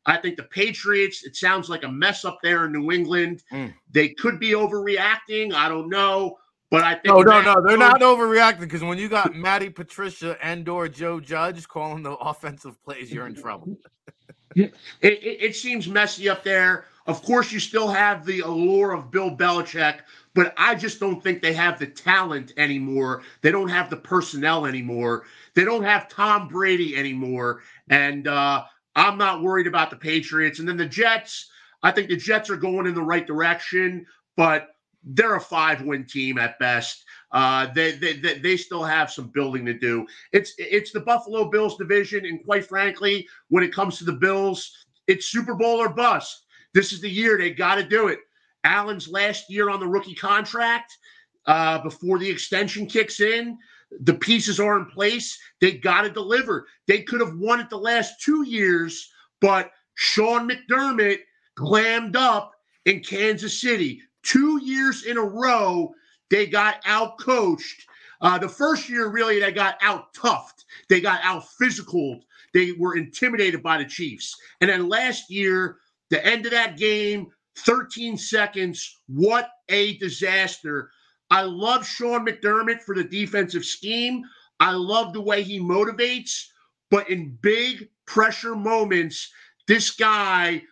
L: I think the Patriots, it sounds like a mess up there in New England. Mm. They could be overreacting. I don't know. But I think
A: no, no, no, they're not overreacting because when you got Matty Patricia and or Joe Judge calling the *laughs* offensive plays, you're in trouble. *laughs*
L: it, it, it seems messy up there. Of course, you still have the allure of Bill Belichick, but I just don't think they have the talent anymore. They don't have the personnel anymore. They don't have Tom Brady anymore. And uh, I'm not worried about the Patriots. And then the Jets, I think the Jets are going in the right direction, but they're a five win team at best. Uh, they, they, they they still have some building to do. It's it's the Buffalo Bills division, and quite frankly, when it comes to the Bills, it's Super Bowl or bust. This is the year they got to do it. Allen's last year on the rookie contract uh, before the extension kicks in. The pieces are in place. They got to deliver. They could have won it the last two years, but Sean McDermott clammed up in Kansas City. Two years in a row, they got out coached. Uh, the first year, really, they got out toughed. They got out physical. They were intimidated by the Chiefs. And then last year, the end of that game, 13 seconds. What a disaster. I love Sean McDermott for the defensive scheme. I love the way he motivates, but in big pressure moments, this guy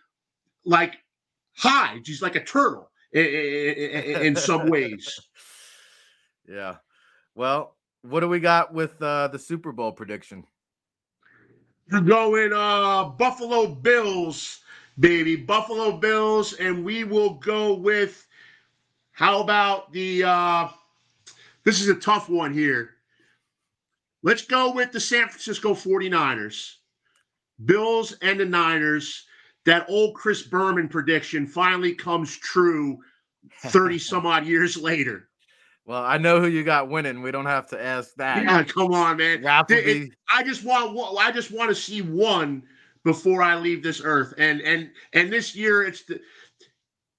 L: like hides. He's like a turtle in, some ways. *laughs*
A: Yeah. Well, what do we got with uh, the Super Bowl prediction?
L: You're going uh, Buffalo Bills baby. Buffalo Bills, and we will go with how about the uh this is a tough one here. Let's go with the San Francisco 49ers. Bills and the Niners. That old Chris Berman prediction finally comes true 30 some *laughs* odd years later.
A: Well, I know who you got winning. We don't have to ask that.
L: Yeah, come on, man. I just want I just want to see one before I leave this earth. And and and this year it's the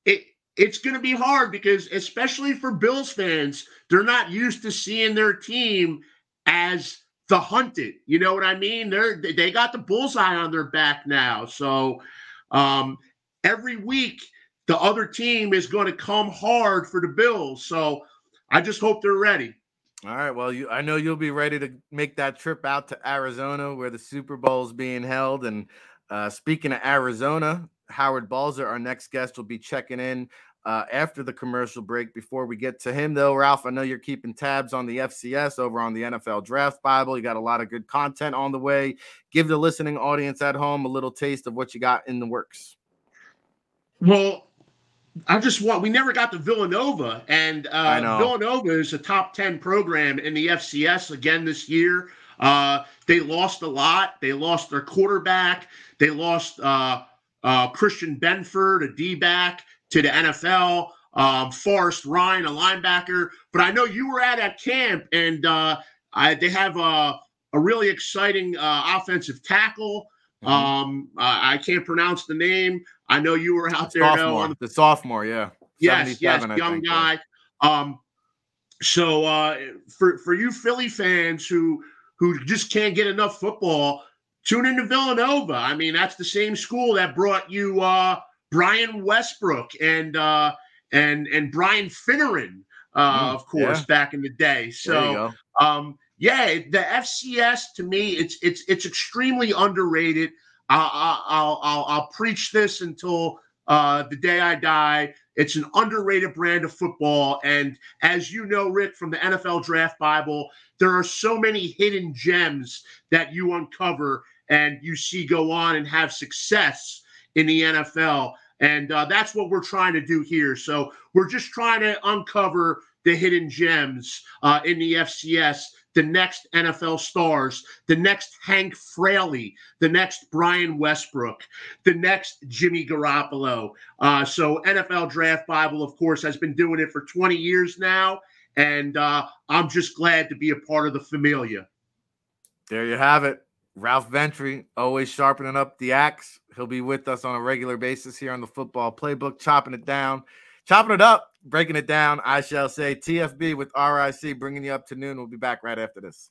L: it it's going to be hard because especially for Bills fans, they're not used to seeing their team as the hunted. You know what I mean? They're they got the bullseye on their back now. So um every week the other team is going to come hard for the Bills. So I just hope they're ready.
A: All right. Well, you, I know you'll be ready to make that trip out to Arizona where the Super Bowl is being held. And uh, speaking of Arizona, Howard Balzer, our next guest, will be checking in uh, after the commercial break. Before we get to him, though, Ralph, I know you're keeping tabs on the FCS over on the NFL Draft Bible. You got a lot of good content on the way. Give the listening audience at home a little taste of what you got in the works.
L: Well, I just want we never got to Villanova, and uh, Villanova is a top ten program in the FCS again this year. Uh, they lost a lot. They lost their quarterback. They lost uh, uh Christian Benford, a D back, to the NFL. Um, Forrest Rhyne, a linebacker. But I know you were at at camp, and uh, I, they have a, a really exciting uh, offensive tackle. Mm-hmm. Um, I can't pronounce the name. I know you were out
A: the
L: there.
A: Sophomore,
L: now
A: the sophomore, yeah.
L: Yes, yes, young think, guy. Yeah. Um, so uh, for for you Philly fans who who just can't get enough football, tune into Villanova. I mean, that's the same school that brought you uh, Brian Westbrook and uh, and and Brian Finneran. uh,
A: Mm,
L: of course,
A: yeah.
L: back in the day. So, um, yeah, the FCS to me, it's it's it's extremely underrated. I'll I'll I'll, I'll preach this until uh, the day I die. It's an underrated brand of football, and as you know, Ric, from the NFL Draft Bible, there are so many hidden gems that you uncover and you see go on and have success in the NFL. And uh, that's what we're trying to do here. So we're just trying to uncover the hidden gems uh, in the FCS, the next NFL stars, the next Hank Fraley, the next Brian Westbrook, the next Jimmy Garoppolo. Uh, so NFL Draft Bible, of course, has been doing it for 20 years now. And uh, I'm just glad to be a part of the familia.
A: There you have it. Ralph Ventre, always sharpening up the axe. He'll be with us on a regular basis here on the football playbook, chopping it down, chopping it up, breaking it down. I shall say TFB with RIC, bringing you up to noon. We'll be back right after this.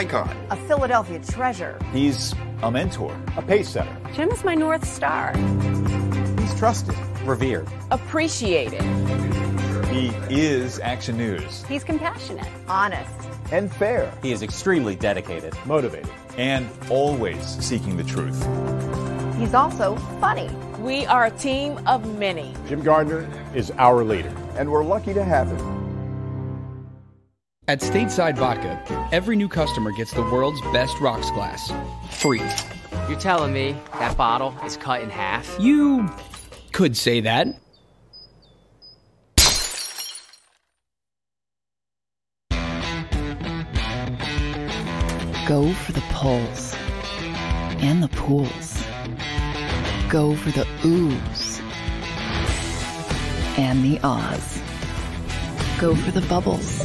D: Icon.
C: A Philadelphia treasure.
D: He's a mentor,
G: A pace setter.
E: Jim is my North Star.
D: he's trusted, revered.
E: Appreciated.
D: He is Action News
E: He's compassionate.
C: Honest.
H: And fair.
F: He is extremely dedicated.
G: Motivated.
D: and always seeking the truth.
C: He's also funny.
E: We are a team of many.
G: Jim Gardner is our leader.
H: And we're lucky to have him.
I: At Stateside Vodka, every new customer gets the world's best rocks glass. Free.
J: You're telling me that bottle is cut in half?
I: You could say that.
K: Go for the pulls and the pools. Go for the oohs and the ahs. Go for the bubbles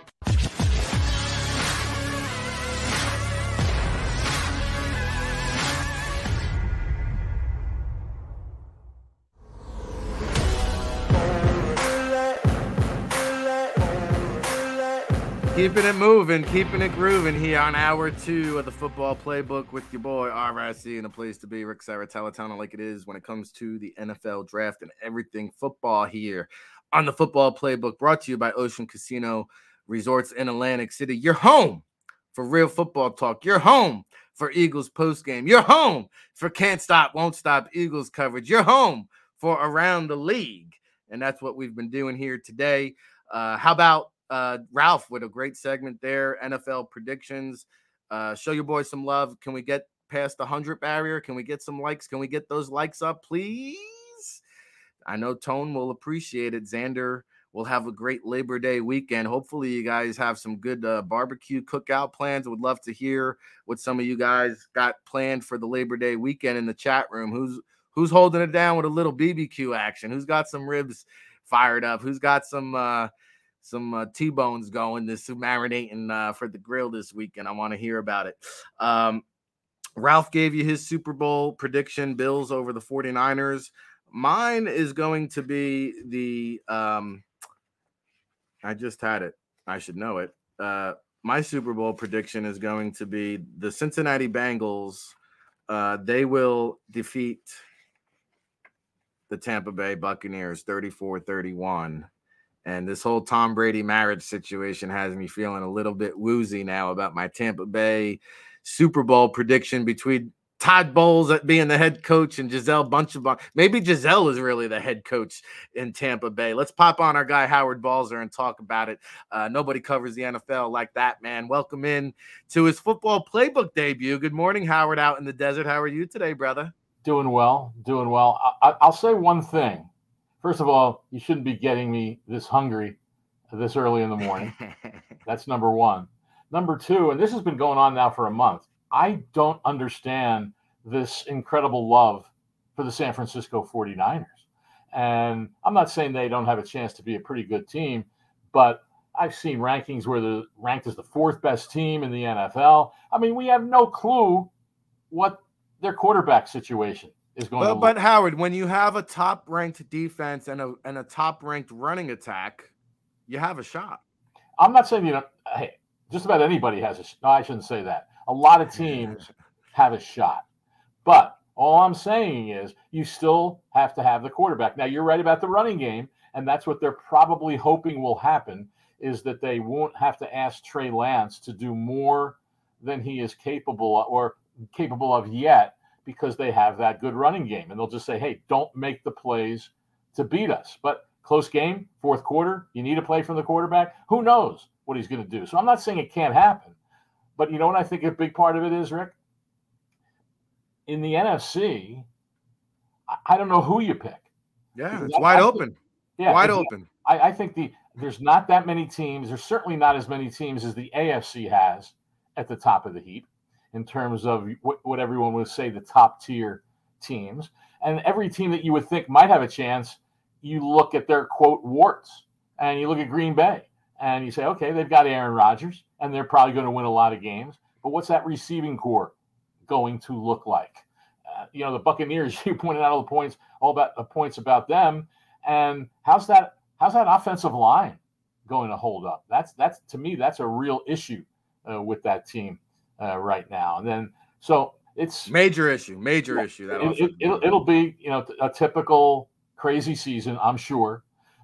A: Keeping it moving, keeping it grooving here on hour two of the football playbook with your boy RIC and a place to be, Ric Serritella, like it is when it comes to the NFL draft and everything football here on the football playbook. Brought to you by Ocean Casino Resorts in Atlantic City. You're home for real football talk. You're home for Eagles postgame. You're home for Can't Stop, Won't Stop Eagles coverage. You're home for Around the League. And that's what we've been doing here today. Uh, how about uh, Ralph with a great segment there? NFL predictions. Uh, show your boys some love. Can we get past the 100 barrier? Can we get some likes? Can we get those likes up, please? I know Tone will appreciate it. Xander we'll have a great Labor Day weekend. Hopefully, you guys have some good uh, barbecue cookout plans. Would love to hear what some of you guys got planned for the Labor Day weekend in the chat room. Who's who's holding it down with a little BBQ action? Who's got some ribs fired up? Who's got some uh, some uh, T-bones going this marinating uh, for the grill this weekend? I want to hear about it. Um, Ralph gave you his Super Bowl prediction, Bills over the 49ers. Mine is going to be the um I just had it. I should know it. Uh my Super Bowl prediction is going to be the Cincinnati Bengals. Uh they will defeat the Tampa Bay Buccaneers 34-31. And this whole Tom Brady marriage situation has me feeling a little bit woozy now about my Tampa Bay Super Bowl prediction between Todd Bowles at being the head coach and Gisele Bündchen. Maybe Gisele is really the head coach in Tampa Bay. Let's pop on our guy Howard Balzer and talk about it. Uh, nobody covers the NFL like that, man. Welcome in to his football playbook debut. Good morning, Howard, out in the desert. How are you today, brother?
B: Doing well, doing well. I, I'll say one thing. First of all, you shouldn't be getting me this hungry this early in the morning. *laughs* That's number one. Number two, and this has been going on now for a month. I don't understand this incredible love for the San Francisco 49ers. And I'm not saying they don't have a chance to be a pretty good team, but I've seen rankings where they're ranked as the fourth best team in the NFL. I mean, we have no clue what their quarterback situation is going
A: but, But Howard, when you have a top ranked defense and a and a top ranked running attack, you have a shot.
B: I'm not saying you know, hey, just about anybody has a. No, I shouldn't say that. A lot of teams *laughs* have a shot, but all I'm saying is you still have to have the quarterback. Now you're right about the running game, and that's what they're probably hoping will happen is that they won't have to ask Trey Lance to do more than he is capable of, or capable of yet because they have that good running game, and they'll just say, "Hey, don't make the plays to beat us." But close game, fourth quarter, you need a play from the quarterback. Who knows? what he's going to do. So I'm not saying it can't happen, but you know what I think a big part of it is, Ric? In the NFC, I don't know who you pick.
A: Yeah, it's I, wide I open. Yeah, wide open.
B: I, I think the there's not that many teams. There's certainly not as many teams as the AFC has at the top of the heap in terms of what, what everyone would say the top tier teams. And every team that you would think might have a chance, you look at their quote warts and you look at Green Bay and you say, okay, they've got Aaron Rodgers, and they're probably going to win a lot of games. But what's that receiving corps going to look like? Uh, you know, the Buccaneers. *laughs* You pointed out all the points, all about the points about them, and how's that? How's that offensive line going to hold up? That's that's to me, that's a real issue uh, with that team uh, right now. And then so it's
A: major issue, major yeah, issue. That
B: it, it, will it'll be you know a typical crazy season, I'm sure.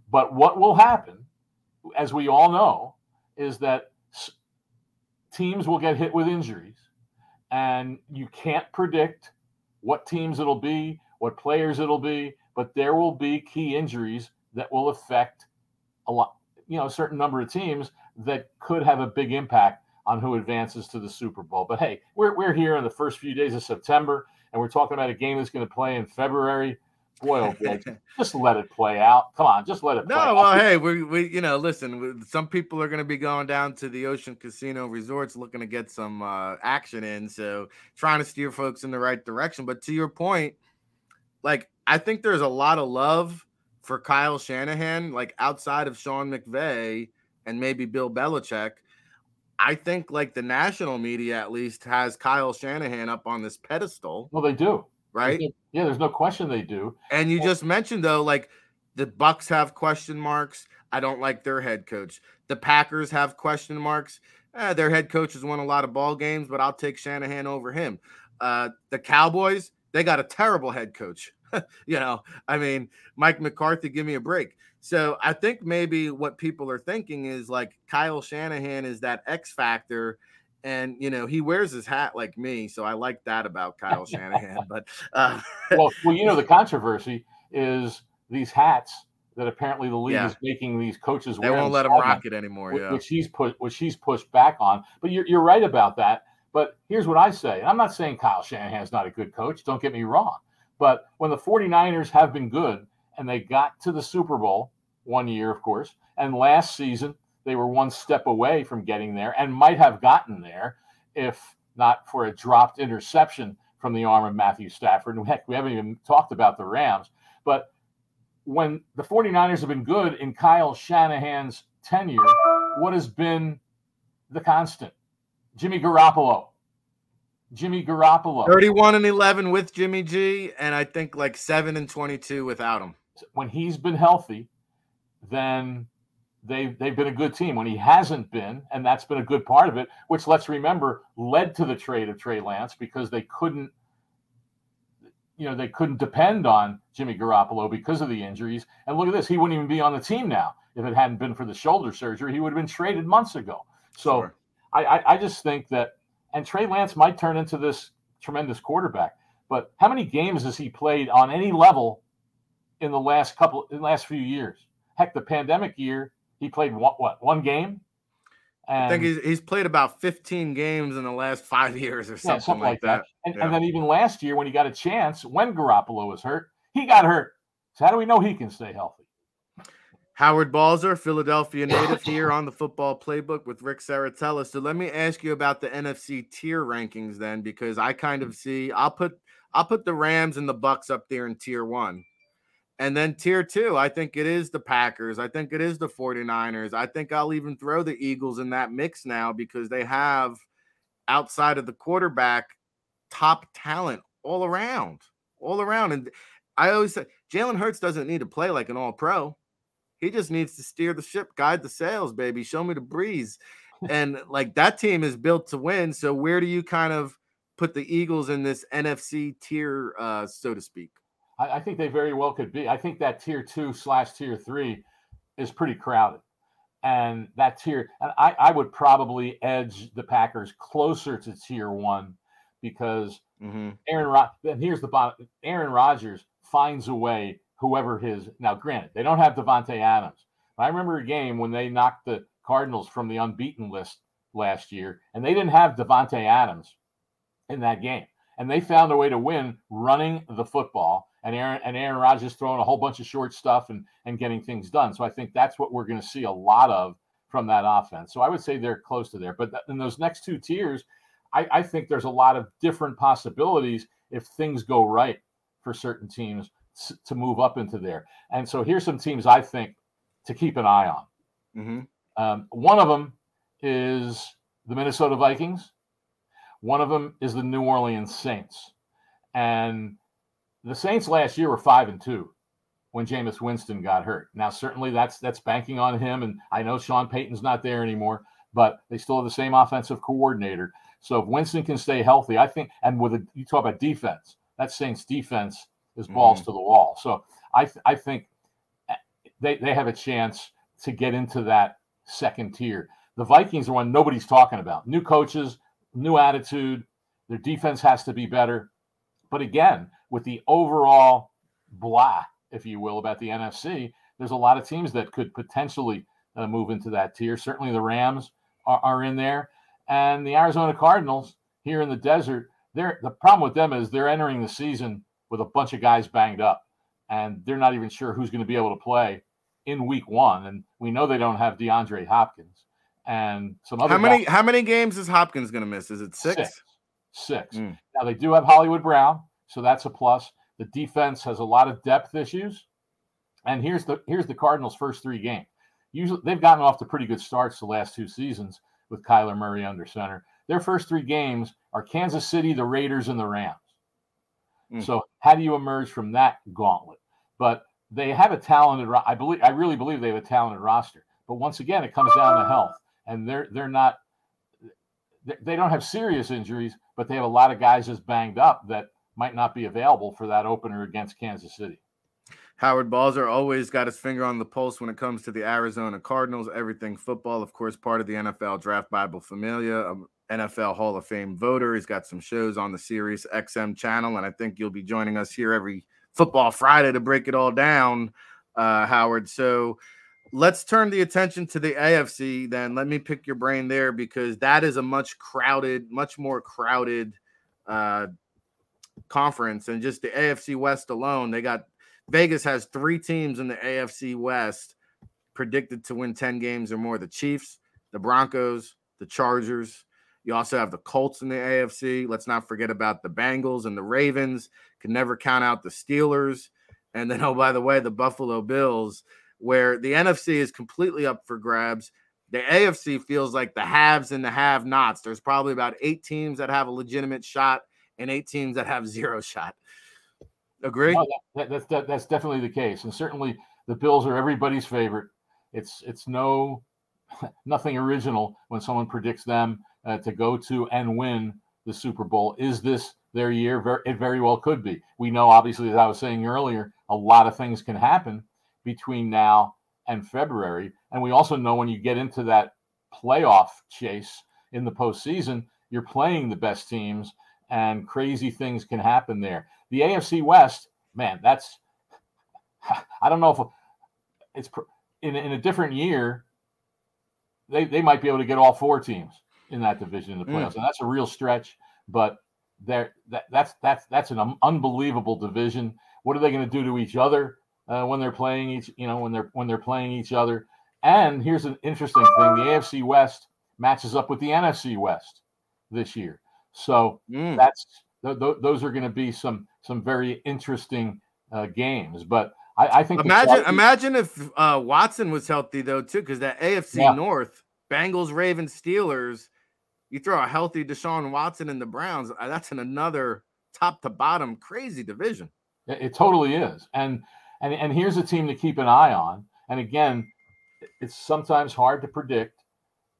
B: But what will happen as we all know, is that teams will get hit with injuries, and you can't predict what teams it'll be, what players it'll be, but there will be key injuries that will affect a lot, you know, a certain number of teams that could have a big impact on who advances to the Super Bowl. But hey, we're, we're here in the first few days of September, and we're talking about a game that's going to play in February boy, oh boy, *laughs* just let it play out. Come on, just let it.
A: No, well, hey, we we you know, listen, some people are going to be going down to the Ocean Casino Resorts looking to get some uh, action in, so trying to steer folks in the right direction. But to your point, like I think there's a lot of love for Kyle Shanahan, like outside of Sean McVay and maybe Bill Belichick. I think like the national media at least has Kyle Shanahan up on this pedestal.
B: Well, they do
A: right?
B: Yeah, there's no question they do.
A: And you just mentioned though, like the Bucks have question marks. I don't like their head coach. The Packers have question marks. Eh, their head coach has won a lot of ball games, but I'll take Shanahan over him. Uh, the Cowboys, they got a terrible head coach. *laughs* you know, I mean, Mike McCarthy, give me a break. So I think maybe what people are thinking is like Kyle Shanahan is that X factor and you know he wears his hat like me, so I like that about Kyle Shanahan. But uh, *laughs*
B: well, well, you know the controversy is these hats that apparently the league yeah. is making these coaches wear.
A: they won't let them rock it anymore.
B: Which,
A: yeah,
B: which he's put, which he's pushed back on. But you're you're right about that. But here's what I say. and I'm not saying Kyle Shanahan's not a good coach. Don't get me wrong. But when the 49ers have been good and they got to the Super Bowl one year, of course. And last season, they were one step away from getting there and might have gotten there if not for a dropped interception from the arm of Matthew Stafford. And heck, we haven't even talked about the Rams. But when the 49ers have been good in Kyle Shanahan's tenure, what has been the constant? Jimmy Garoppolo. Jimmy Garoppolo.
A: 31 and 11 with Jimmy G, and I think like 7 and 22 without him.
B: When he's been healthy, then they've they've been a good team. When he hasn't been, and that's been a good part of it, which let's remember led to the trade of Trey Lance because they couldn't, you know, they couldn't depend on Jimmy Garoppolo because of the injuries. And look at this, he wouldn't even be on the team now if it hadn't been for the shoulder surgery. He would have been traded months ago. So
A: Sure.
B: I, I I just think that, and Trey Lance might turn into this tremendous quarterback. But how many games has he played on any level in the last couple in the last few years? Heck, the pandemic year, he played what what one game? And,
A: I think he's, he's played about 15 games in the last five years or
B: yeah,
A: something,
B: something
A: like that.
B: And,
A: Yeah.
B: and then even last year, when he got a chance, when Garoppolo was hurt, he got hurt. So how do we know he can stay healthy?
A: Howard Balzer, Philadelphia native here on the football playbook with Ric Serritella. So let me ask you about the NFC tier rankings then, because I kind of mm. see I'll put I'll put the Rams and the Bucks up there in tier one. And then tier two, I think it is the Packers. I think it is the 49ers. I think I'll even throw the Eagles in that mix now because they have outside of the quarterback top talent all around, all around. And I always say Jalen Hurts doesn't need to play like an all pro. He just needs to steer the ship, guide the sails, baby. Show me the breeze. *laughs* And like that team is built to win. So where do you kind of put the Eagles in this NFC tier, uh, so to speak?
B: I, I think they very well could be. I think that tier two slash tier three is pretty crowded. And that tier, and I, I would probably edge the Packers closer to tier one because
A: Mm-hmm.
B: Aaron Rod. And here's the bottom: Aaron Rodgers finds a way. Whoever his now, granted, they don't have Davante Adams. But I remember a game when they knocked the Cardinals from the unbeaten list last year, and they didn't have Davante Adams in that game, and they found a way to win running the football. And Aaron and Aaron Rodgers throwing a whole bunch of short stuff and and getting things done. So I think that's what we're going to see a lot of from that offense. So I would say they're close to there. But th- in those next two tiers, I, I think there's a lot of different possibilities if things go right for certain teams s- to move up into there. And so here's some teams I think to keep an eye on.
A: Mm-hmm.
B: Um, one of them is the Minnesota Vikings. One of them is the New Orleans Saints. And the Saints last year were five and two when Jameis Winston got hurt. Now, certainly that's that's banking on him. And I know Sean Payton's not there anymore, but they still have the same offensive coordinator. So if Winston can stay healthy, I think, and with a, you talk about defense, that Saints defense is balls
A: Mhm.
B: to the wall. So I th- I think eh, they they have a chance to get into that second tier. The Vikings are one nobody's talking about. New coaches, new attitude. Their defense has to be better. But again, with the overall blah, if you will, about the NFC, there's a lot of teams that could potentially uh, move into that tier. Certainly the Rams are, are in there. And the Arizona Cardinals here in the desert, they're the problem with them is they're entering the season with a bunch of guys banged up. And they're not even sure who's going to be able to play in week one. And we know they don't have DeAndre Hopkins and some other
A: How many
B: guys-
A: how many games is Hopkins going to miss? Is it six?
B: Six. Six.
A: Mm.
B: Now they do have Hollywood Brown, so that's a plus. The defense has a lot of depth issues. And here's the here's the Cardinals' first three games. Usually they've gotten off to pretty good starts the last two seasons with Kyler Murray under center. Their first three games are Kansas City, the Raiders, and the Rams.
A: Mm.
B: So how do you emerge from that gauntlet? But they have a talented. I believe. I really believe they have a talented roster. But once again, it comes down to health, and they're they're not. They- don't have serious injuries, but they have a lot of guys just banged up that might not be available for that opener against Kansas City.
A: Howard Balzer always got his finger on the pulse when it comes to the Arizona Cardinals. Everything football, of course, part of the NFL Draft Bible Familia, um, NFL Hall of Fame voter. He's got some shows on the Sirius XM channel, and I think you'll be joining us here every Football Friday to break it all down, uh, Howard. So let's turn the attention to the AFC. Then let me pick your brain there because that is a much crowded, much more crowded uh, conference, and just the AFC West alone, they got Vegas has three teams in the AFC West predicted to win 10 games or more the Chiefs, the Broncos, the Chargers. You also have the Colts in the AFC. Let's not forget about the Bengals and the Ravens. Can never count out the Steelers. And then, oh, by the way, the Buffalo Bills, where the NFC is completely up for grabs. The AFC feels like the haves and the have nots. There's probably about eight teams that have a legitimate shot and eight teams that have zero shot. Agree?
B: No, that, that's that, that's definitely the case, and certainly the Bills are everybody's favorite. It's it's no *laughs* nothing original when someone predicts them uh, to go to and win the Super Bowl. Is this their year? Very, it very well could be. We know, obviously, as I was saying earlier, a lot of things can happen between now and February, and we also know when you get into that playoff chase in the postseason, you're playing the best teams, and crazy things can happen there. The AFC West, man, that's *laughs* I don't know if it's in, in a different year, they, they might be able to get all four teams in that division in the playoffs. Mm. And that's a real stretch, but there that, that's that's that's an unbelievable division. What are they going to do to each other uh, when they're playing each you know when they're when they're playing each other? And here's an interesting thing: the AFC West matches up with the NFC West this year. So mm. that's th- th- those are going to be some some very interesting uh, games. But I, I think
A: imagine imagine if uh, Watson was healthy though too, because that AFC yeah. North, Bengals, Ravens, Steelers, you throw a healthy Deshaun Watson in the Browns, uh, that's in another top to bottom crazy division.
B: It, it totally is, and and and here's a team to keep an eye on. And again, it's sometimes hard to predict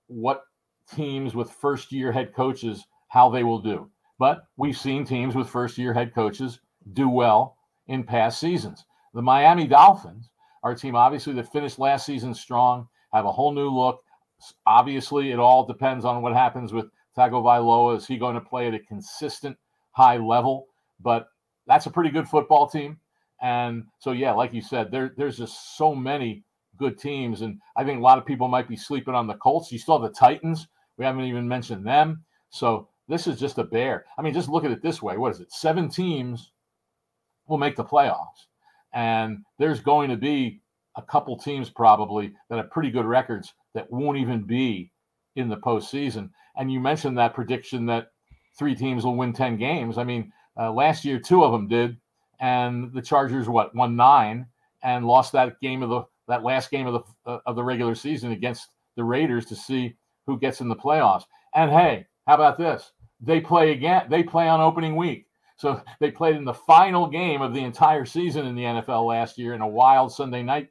B: what teams with first year head coaches how they will do. But we've seen teams with first year head coaches do well in past seasons. The Miami Dolphins a team, obviously, that finished last season strong, have a whole new look. Obviously, it all depends on what happens with Tagovailoa. Is he going to play at a consistent high level? But that's a pretty good football team. And so, yeah, like you said, there, there's just so many good teams. And I think a lot of people might be sleeping on the Colts. You still have the Titans. We haven't even mentioned them. So this is just a bear. I mean, just look at it this way. What is it? Seven teams will make the playoffs. And there's going to be a couple teams probably that have pretty good records that won't even be in the postseason. And you mentioned that prediction that three teams will win 10 games. I mean, uh, last year, two of them did. And the Chargers, what, won nine and lost that game of the that last game of the uh, of the regular season against the Raiders to see who gets in the playoffs. And hey, how about this? They play again. They play on opening week. So *laughs* they played in the final game of the entire season in the NFL last year in a wild Sunday night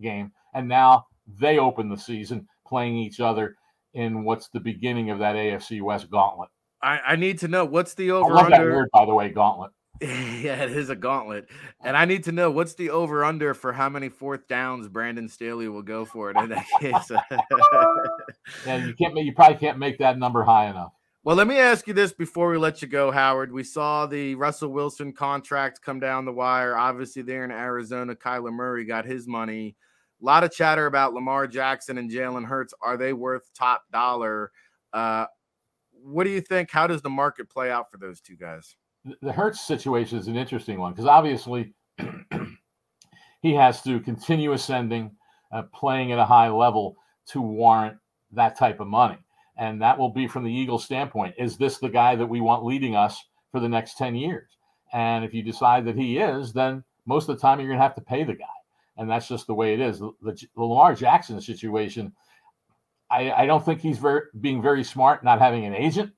B: game. And now they open the season playing each other in what's the beginning of that AFC West gauntlet.
A: I, I need to know what's the over
B: I love under. That word, by the way, gauntlet. *laughs*
A: yeah, it is a gauntlet. And I need to know what's the over under for how many fourth downs Brandon Staley will go for it in that *laughs* case. *laughs*
B: yeah, you can't you probably can't make that number high enough.
A: Well, let me ask you this before we let you go, Howard. We saw the Russell Wilson contract come down the wire. Obviously, there in Arizona, Kyler Murray got his money. A lot of chatter about Lamar Jackson and Jalen Hurts. Are they worth top dollar? Uh, what do you think? How does the market play out for those two guys?
B: The Hurts situation is an interesting one because obviously *clears throat* he has to continue ascending, uh, playing at a high level to warrant that type of money and that will be from the Eagles' standpoint. Is this the guy that we want leading us for the next 10 years? And if you decide that he is, then most of the time you're going to have to pay the guy. And that's just the way it is. The, the, the Lamar Jackson situation, I, I don't think he's very, being very smart, not having an agent.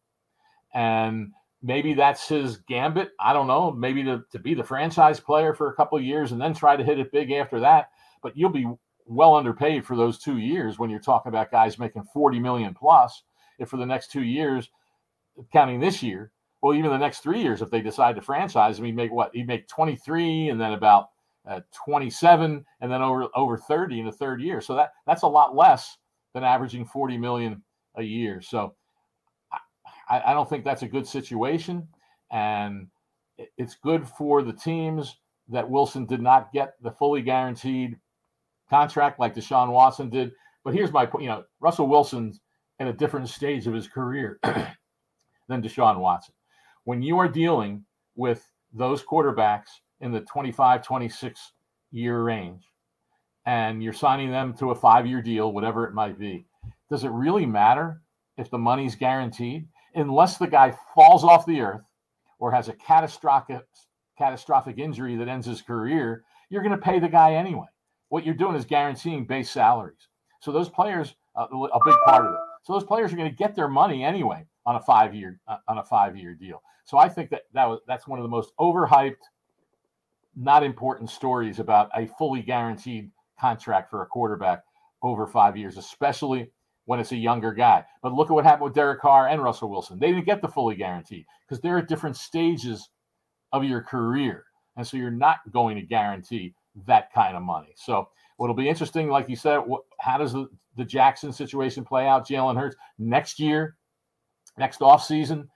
B: And maybe that's his gambit. I don't know. Maybe to, to be the franchise player for a couple years and then try to hit it big after that. But you'll be well underpaid for those two years when you're talking about guys making 40 million plus. If for the next two years, counting this year, well, even the next three years, if they decide to franchise him, he'd make what? He'd make 23 and then about uh, 27 and then over over 30 in the third year. So that that's a lot less than averaging 40 million a year. So I, I don't think that's a good situation. And it's good for the teams that Wilson did not get the fully guaranteed contract like Deshaun Watson did. But here's my point: you know, Russell Wilson's at a different stage of his career *clears throat* than Deshaun Watson. When you are dealing with those quarterbacks in the 25, 26 year range, and you're signing them to a five year deal, whatever it might be, does it really matter if the money's guaranteed? Unless the guy falls off the earth or has a catastrophic catastrophic injury that ends his career, you're going to pay the guy anyway. What you're doing is guaranteeing base salaries. So those players, uh, a big part of it. So those players are going to get their money anyway on a five year uh, on a five year deal. So I think that that was that's one of the most overhyped, not important stories about a fully guaranteed contract for a quarterback over five years, especially when it's a younger guy. But look at what happened with Derek Carr and Russell Wilson. They didn't get the fully guaranteed because they're at different stages of your career. And so you're not going to guarantee that kind of money. So what'll be interesting, like you said, what, how does the, the Jackson situation play out? Jalen Hurts next year, next offseason,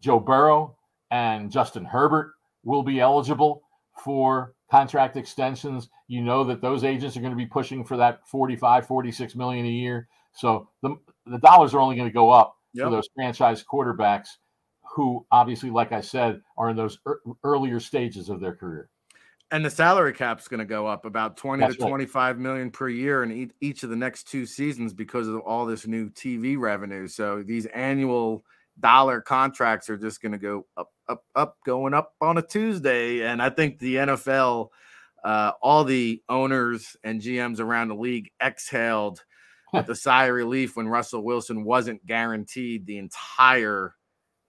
B: Joe Burrow and Justin Herbert will be eligible for contract extensions. You know that those agents are going to be pushing for that 45, 46 million a year. So the, the dollars are only going to go up yep. for those franchise quarterbacks who obviously, like I said, are in those er- earlier stages of their career.
A: And the salary cap's going to go up about 20
B: That's
A: to
B: right.
A: 25 million per year in each, each of the next two seasons because of all this new TV revenue. So these annual dollar contracts are just going to go up, up, up, going up on a Tuesday. And I think the NFL, uh, all the owners and GMs around the league exhaled with a sigh of relief when Russell Wilson wasn't guaranteed the entire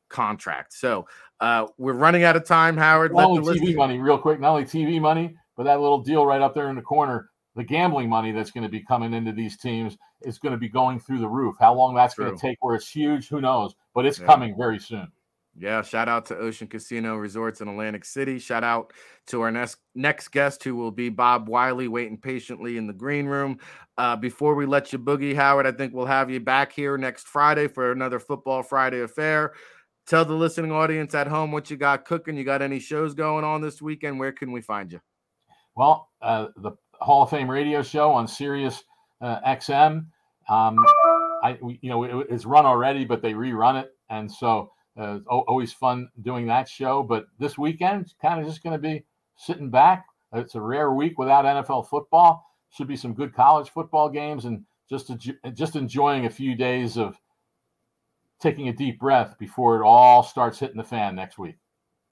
A: contract. So uh, we're running out of time, Howard.
B: Not only TV money, real quick, not only TV money, but that little deal right up there in the corner, the gambling money that's going to be coming into these teams is going to be going through the roof. How long that's going to take, where it's huge, who knows? But it's
A: Yeah.
B: coming very soon.
A: Yeah, shout out to Ocean Casino Resorts in Atlantic City. Shout out to our next next guest, who will be Bob Wiley, waiting patiently in the green room. Uh, before we let you boogie, Howard, I think we'll have you back here next Friday for another Football Friday affair. Tell the listening audience at home what you got cooking. You got any shows going on this weekend? Where can we find you?
B: Well, uh, the Hall of Fame radio show on Sirius uh, XM. Um, I, you know, it, it's run already, but they rerun it, and so uh, always fun doing that show. But this weekend, kind of just going to be sitting back. It's a rare week without NFL football. Should be some good college football games, and just just enjoying a few days of taking a deep breath before it all starts hitting the fan next week.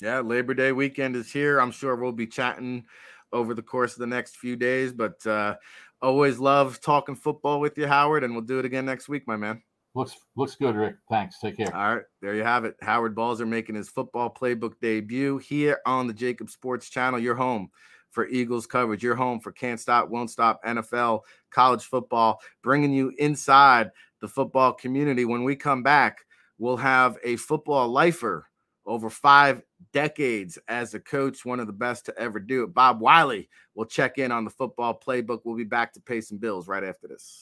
A: Yeah, Labor Day weekend is here. I'm sure we'll be chatting over the course of the next few days, but uh, always love talking football with you, Howard, and we'll do it again next week, my man.
B: Looks looks good, Ric. Thanks. Take care.
A: All right, there you have it. Howard Balzer making his football playbook debut here on the JAKIB Sports Channel. Your home for Eagles coverage. Your home for Can't Stop, Won't Stop NFL, college football, bringing you inside the football community. When we come back, we'll have a football lifer over five decades as a coach, one of the best to ever do it. Bob Wiley will check in on the football playbook. We'll be back to pay some bills right after this.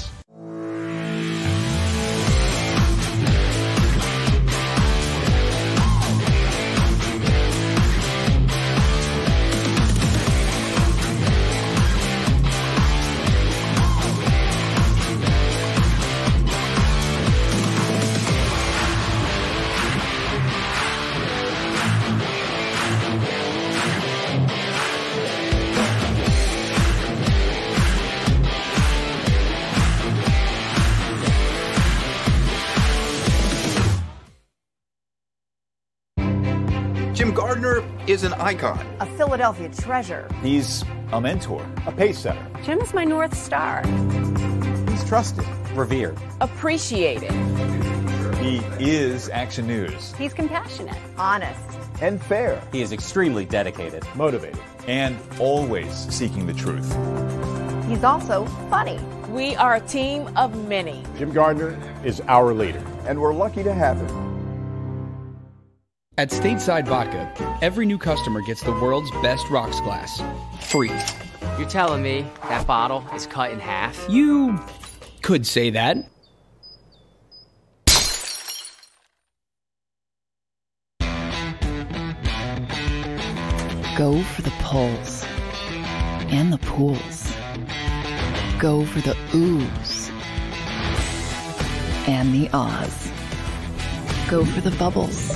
D: Icon.
C: A Philadelphia treasure.
D: He's a mentor,
G: a pace setter.
E: Jim is my North Star.
D: He's trusted, revered,
E: appreciated.
D: He is Action News.
E: He's compassionate,
C: honest,
H: and fair.
F: He is extremely dedicated,
G: motivated,
D: and always seeking the truth.
C: He's also funny.
E: We are a team of many.
G: Jim Gardner is our leader,
H: and we're lucky to have him.
I: At Stateside Vodka, every new customer gets the world's best rocks glass, free.
J: You're telling me that bottle is cut in half?
I: You could say that.
K: Go for the pulls and the pools. Go for the oohs and the ahs. Go for the bubbles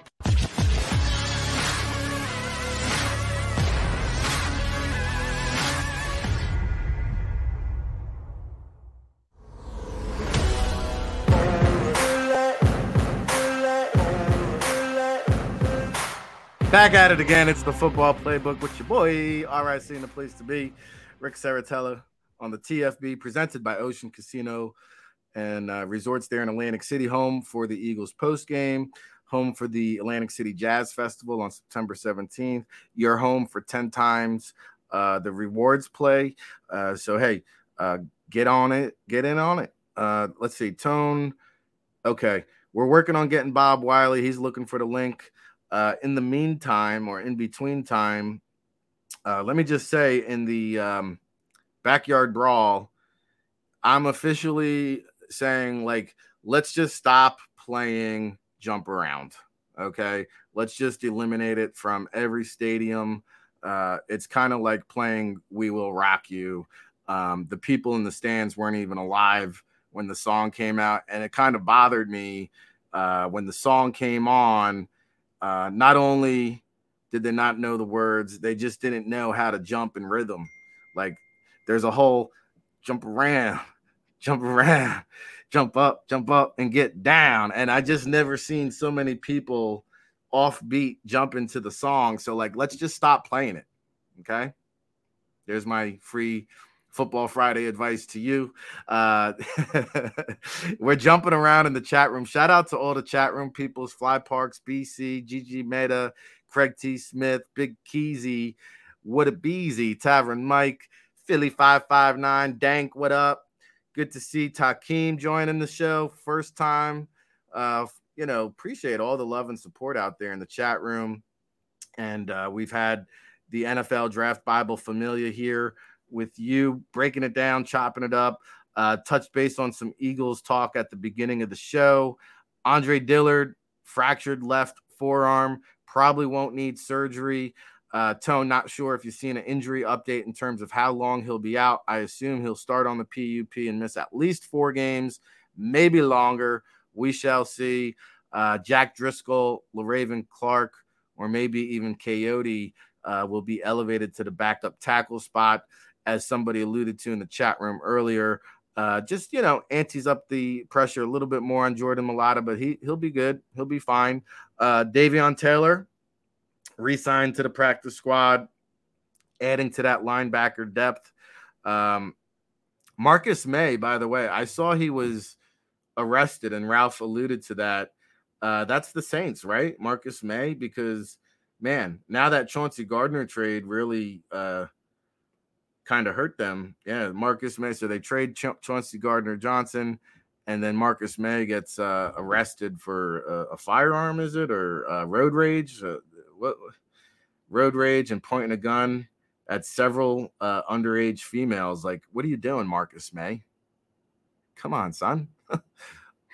A: Back at it again. It's the football playbook with your boy, RIC in the place to be. Ric Serritella on the TFB, presented by Ocean Casino and uh, Resorts there in Atlantic City, home for the Eagles post game, home for the Atlantic City Jazz Festival on September 17th. You're home for 10 times uh, the rewards play. Uh, so, hey, uh, get on it, get in on it. Uh, let's see, Tone. Okay, we're working on getting Bob Wiley. He's looking for the link. Uh, in the meantime, or in between time, uh, let me just say in the um, backyard brawl, I'm officially saying, like, let's just stop playing jump around. Okay. Let's just eliminate it from every stadium. Uh, it's kind of like playing We Will Rock You. Um, the people in the stands weren't even alive when the song came out. And it kind of bothered me uh, when the song came on uh, not only did they not know the words, they just didn't know how to jump in rhythm. Like there's a whole jump around, *laughs* jump around, jump up, jump up, and get down. And I just never seen so many people offbeat jump into the song. So like, let's just stop playing it. Okay. There's my free Football Friday advice to you. Uh, *laughs* we're jumping around in the chat room. Shout out to all the chat room peoples Fly Parks, BC, GG Meta, Craig T. Smith, Big Keezy, What a Beezy, Tavern Mike, Philly 559, Dank, what up? Good to see Takeem joining the show. First time. Uh, you know, appreciate all the love and support out there in the chat room. And uh, we've had the NFL Draft Bible Familia here with you, breaking it down, chopping it up. Uh, touch base on some Eagles talk at the beginning of the show. Andre Dillard, fractured left forearm, probably won't need surgery. Uh, Tone, not sure if you've seen an injury update in terms of how long he'll be out. I assume he'll start on the PUP and miss at least four games, maybe longer. We shall see. Uh, Jack Driscoll, Le'Raven Clark, or maybe even Kayode uh, will be elevated to the backup tackle spot as somebody alluded to in the chat room earlier. Uh, just you know, antes up the pressure a little bit more on Jordan Mailata, but he he'll be good. He'll be fine. Uh, Davion Taylor re-signed to the practice squad, adding to that linebacker depth. Um, Marcus Maye, by the way, I saw he was arrested, and Ralph alluded to that. Uh, that's the Saints, right? Marcus Maye, because man, now that Chauncey Gardner trade really uh, kind of hurt them. Yeah, Marcus Maye. So they trade Ch- Chauncey Gardner Johnson, and then Marcus Maye gets uh, arrested for uh, a firearm, is it, or uh, road rage? Uh, what? Road rage and pointing a gun at several uh, underage females. Like, what are you doing, Marcus Maye? Come on, son. *laughs*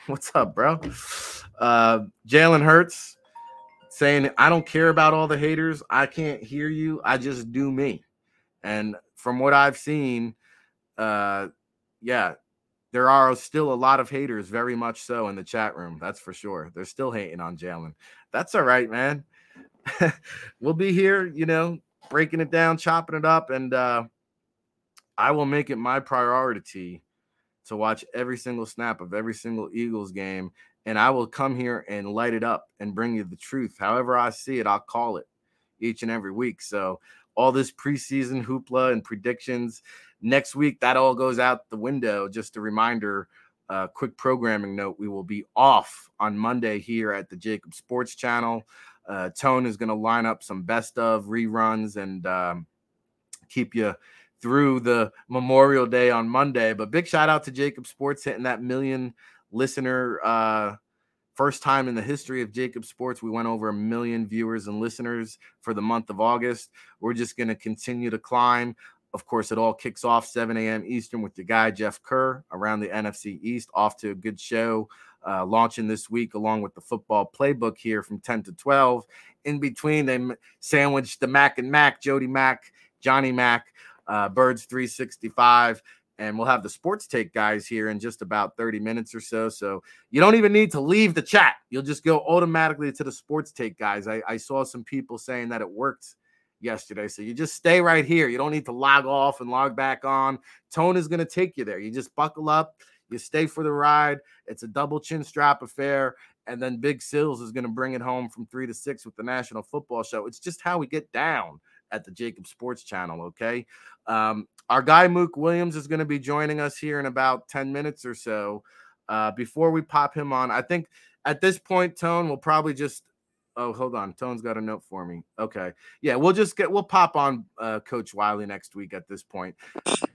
A: What's up, bro? Uh, Jalen Hurts saying, I don't care about all the haters. I can't hear you. I just do me. And from what I've seen, uh, yeah, there are still a lot of haters, very much so, in the chat room. That's for sure. They're still hating on Jalen. That's all right, man. *laughs* we'll be here, you know, breaking it down, chopping it up, and uh, I will make it my priority to watch every single snap of every single Eagles game. And I will come here and light it up and bring you the truth. However, I see it, I'll call it each and every week. So, all this preseason hoopla and predictions next week, that all goes out the window. Just a reminder, uh, quick programming note we will be off on Monday here at the JAKIB Sports Channel. Uh, Tone is going to line up some best of reruns and um, keep you through the Memorial Day on Monday. But big shout out to JAKIB Sports hitting that million listener. Uh, first time in the history of JAKIB Sports, we went over a million viewers and listeners for the month of August. We're just going to continue to climb. Of course, it all kicks off 7 a.m. Eastern with your guy, Jeff Kerr, around the NFC East. Off to a good show uh, launching this week, along with the football playbook here from 10 to 12. In between, they sandwiched the Mac and Mac, Jody Mac, Johnny Mac, uh, Birds 365 and we'll have the sports take guys here in just about 30 minutes or so. So you don't even need to leave the chat. You'll just go automatically to the sports take guys. I, I saw some people saying that it worked yesterday. So you just stay right here. You don't need to log off and log back on. Tone is going to take you there. You just buckle up, you stay for the ride. It's a double chin strap affair. And then Big Sills is going to bring it home from three to six with the National Football Show. It's just how we get down at the JAKIB Sports Channel. Okay. Um, our guy Mook Williams is going to be joining us here in about 10 minutes or so. Uh, before we pop him on, I think at this point, Tone will probably just. Oh, hold on. Tone's got a note for me. Okay. Yeah, we'll just get we'll pop on uh, Coach Wiley next week at this point.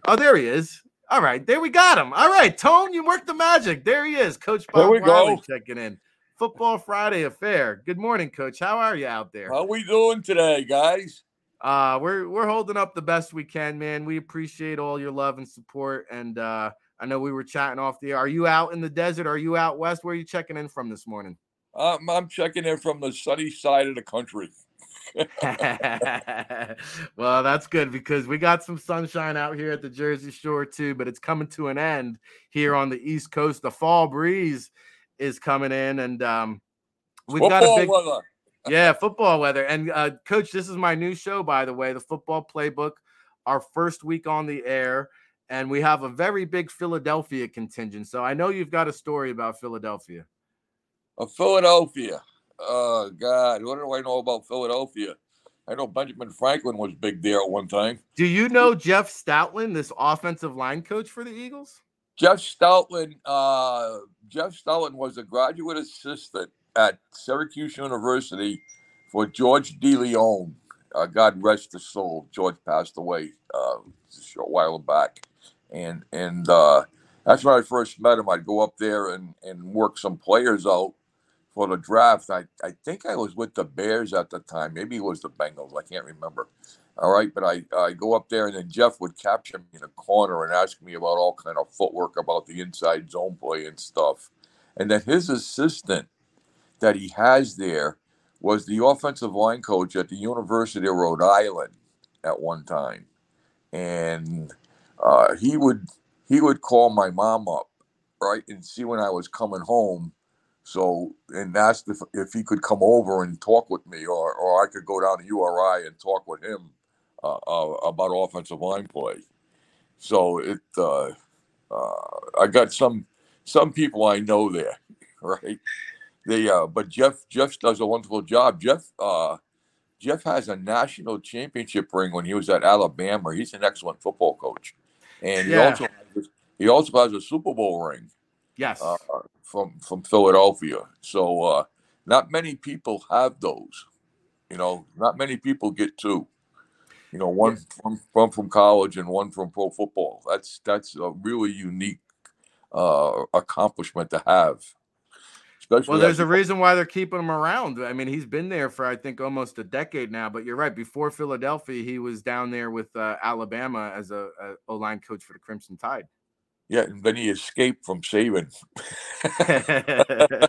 A: Oh, there he is. All right, there we got him. All right, Tone, you worked the magic. There he is, Coach Bob
M: there we
A: Wiley
M: go.
A: checking in. Football Friday affair. Good morning, Coach. How are you out there?
M: How are we doing today, guys?
A: Uh, we're we're holding up the best we can, man. We appreciate all your love and support. And uh, I know we were chatting off the air. Are you out in the desert? Are you out west? Where are you checking in from this morning?
M: Um, I'm checking in from the sunny side of the country. *laughs*
A: well, that's good because we got some sunshine out here at the Jersey Shore too, but it's coming to an end here on the East Coast. The fall breeze is coming in, and um, we've got a big
M: weather.
A: Yeah, football weather. And uh, coach, this is my new show, by the way, the football playbook. Our first week on the air, and we have a very big Philadelphia contingent. So I know you've got a story about Philadelphia.
M: Of Philadelphia. Oh God, what do I know about Philadelphia? I know Benjamin Franklin was big there at one time.
A: Do you know Jeff Stoutland, this offensive line coach for the Eagles?
M: Jeff Stoutland. Uh, Jeff Stoutland was a graduate assistant at Syracuse University for George DeLeone. Uh, God rest his soul. George passed away uh, a short while back, and and uh, that's when I first met him. I'd go up there and and work some players out for the draft. I I think I was with the Bears at the time. Maybe it was the Bengals. I can't remember. All right, but I I go up there and then Jeff would capture me in a corner and ask me about all kind of footwork about the inside zone play and stuff, and then his assistant that he has there was the offensive line coach at the University of Rhode Island at one time, and uh, he would he would call my mom up, right, and see when I was coming home, so and asked if if he could come over and talk with me, or or I could go down to URI and talk with him uh, uh, about offensive line play. So it uh, uh, I got some some people I know there, *laughs* right? They uh, but Jeff Jeff does a wonderful job. Jeff uh, Jeff has a national championship ring when he was at Alabama. He's an excellent football coach, and he
A: Yeah.
M: also he also has a Super Bowl ring
A: Yes.
M: uh, from from Philadelphia. So uh, not many people have those. You know, not many people get two. You know, one from, from from college and one from pro football. That's that's a really unique uh, accomplishment to have. Especially
A: Well, there's a reason why they're keeping him around. I mean, he's been there for I think almost a decade now. But you're right. Before Philadelphia, he was down there with uh, Alabama as a, a O line coach for the Crimson Tide.
M: yeah, and then he escaped from Saban. *laughs*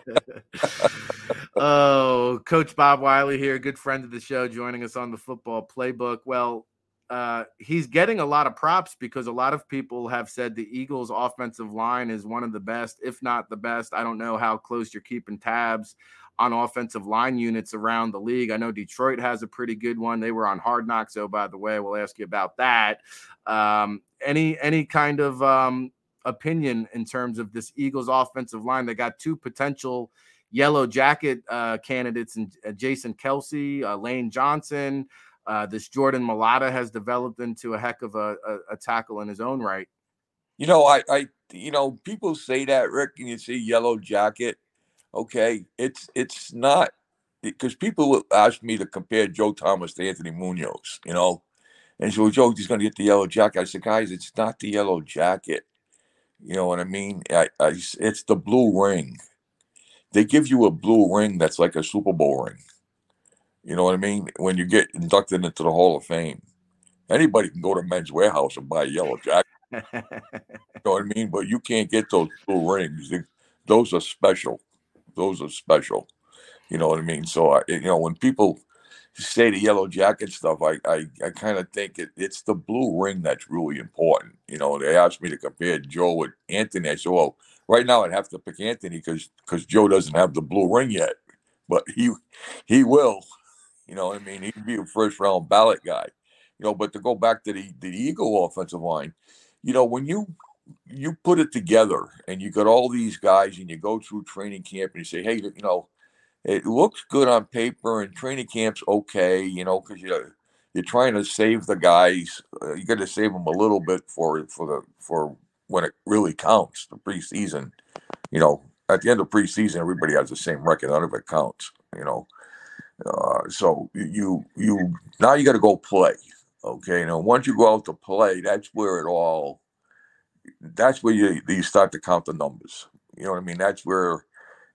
A: oh, Coach Bob Wiley here, good friend of the show, joining us on the football playbook. Well, uh, he's getting a lot of props because a lot of people have said the Eagles' offensive line is one of the best, if not the best. I don't know how close you're keeping tabs on offensive line units around the league. I know Detroit has a pretty good one. They were on Hard Knocks, oh by the way, we'll ask you about that. Um, any any kind of um, opinion in terms of this Eagles offensive line? They got two potential yellow jacket uh, candidates and uh, Jason Kelce, uh, Lane Johnson. Uh, this Jordan Mailata has developed into a heck of a, a, a, tackle in his own right.
M: You know, I, I, you know, people say that Ric, and you see yellow jacket. Okay, it's it's not because people will ask me to compare Joe Thomas to Anthony Munoz. You know, and so Joe, he's going to get the yellow jacket. I said, guys, it's not the yellow jacket. You know what I mean? I, I, it's the blue ring. They give you a blue ring that's like a Super Bowl ring. You know what I mean? When you get inducted into the Hall of Fame, anybody can go to Men's Wearhouse and buy a yellow jacket. *laughs* you know what I mean? But you can't get those blue rings. Those are special. Those are special. You know what I mean? So, I, you know, when people say the yellow jacket stuff, I I, I kind of think it, it's the blue ring that's really important. You know, they asked me to compare Joe with Anthony. I said, well, right now I'd have to pick Anthony because because Joe doesn't have the blue ring yet, but he he will. You know, I mean, he'd be a first round ballot guy. You know, but to go back to the the Eagle offensive line, you know, when you you put it together and you got all these guys and you go through training camp and you say, hey, you know, it looks good on paper and training camp's okay, you know, because you you're trying to save the guys. Uh, you got to save them a little bit for for the for when it really counts. The preseason, you know, at the end of preseason, everybody has the same record. None of it counts, you know. Uh, so you you now you got to go play. Okay, now once you go out to play, that's where it all. That's where you you start to count the numbers. You know what I mean? That's where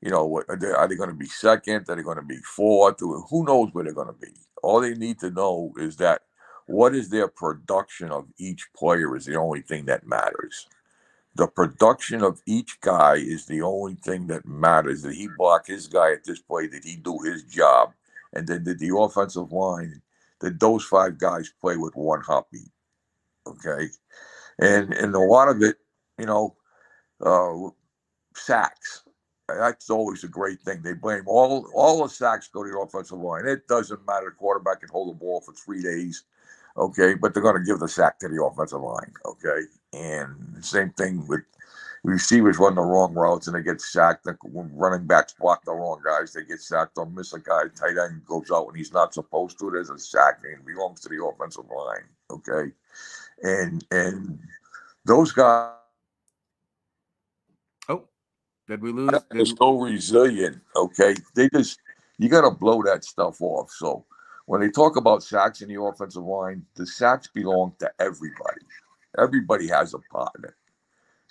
M: you know, what are they, they going to be second? Are they going to be fourth? Who knows where they're going to be? All they need to know is that what is their production of each player is the only thing that matters. The production of each guy is the only thing that matters. Did he block his guy at this play? Did he do his job? And then did the offensive line, did those five guys play with one heartbeat? Okay. And and a lot of it, you know, uh, sacks that's always a great thing. They blame all all the sacks go to the offensive line. It doesn't matter. The quarterback can hold the ball for three days, okay, but they're going to give the sack to the offensive line, okay. And same thing with receivers run the wrong routes and they get sacked. When running backs block the wrong guys, they get sacked. Don't miss a guy. Tight end goes out when he's not supposed to. There's a sack and it belongs to the offensive line, okay. And and those guys Oh,
A: did we lose?
M: They're so resilient. Okay, they just you got to blow that stuff off. So when they talk about sacks in the offensive line, the sacks belong to everybody. Everybody has a part in it.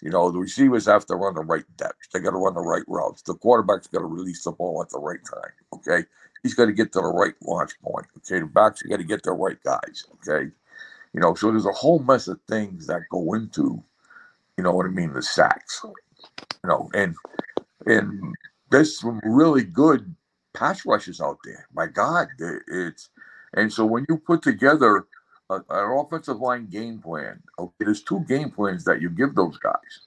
M: You know, the receivers have to run the right depth. They got to run the right routes. The quarterback's got to release the ball at the right time. Okay, he's got to get to the right launch point. Okay, the backs got to get the right guys. Okay, you know, so there's a whole mess of things that go into, you know what I mean, the sacks you know, and and there's some really good pass rushes out there. My God, it's and so when you put together an offensive line game plan, okay, there's two game plans that you give those guys.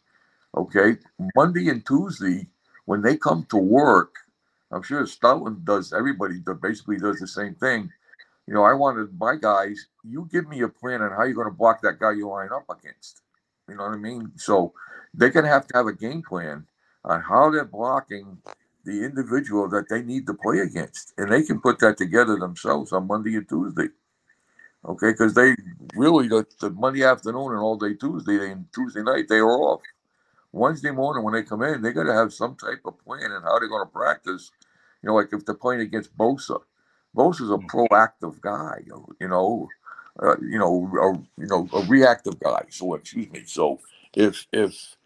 M: Okay, Monday and Tuesday when they come to work, I'm sure Stoutland does. Everybody basically does the same thing. You know, I wanted my guys. You give me a plan on how you're going to block that guy you line up against. You know what I mean? So they're going to have to have a game plan on how they're blocking the individual that they need to play against. And they can put that together themselves on Monday and Tuesday. Okay, because they really the, the Monday afternoon and all day Tuesday and Tuesday night they are off. Wednesday morning when they come in, they got to have some type of plan and how they're going to practice. You know, like if they're playing against Bosa, Bosa's a mm. proactive guy. You know, uh, you know, a, you know, a reactive guy. So excuse me. So if if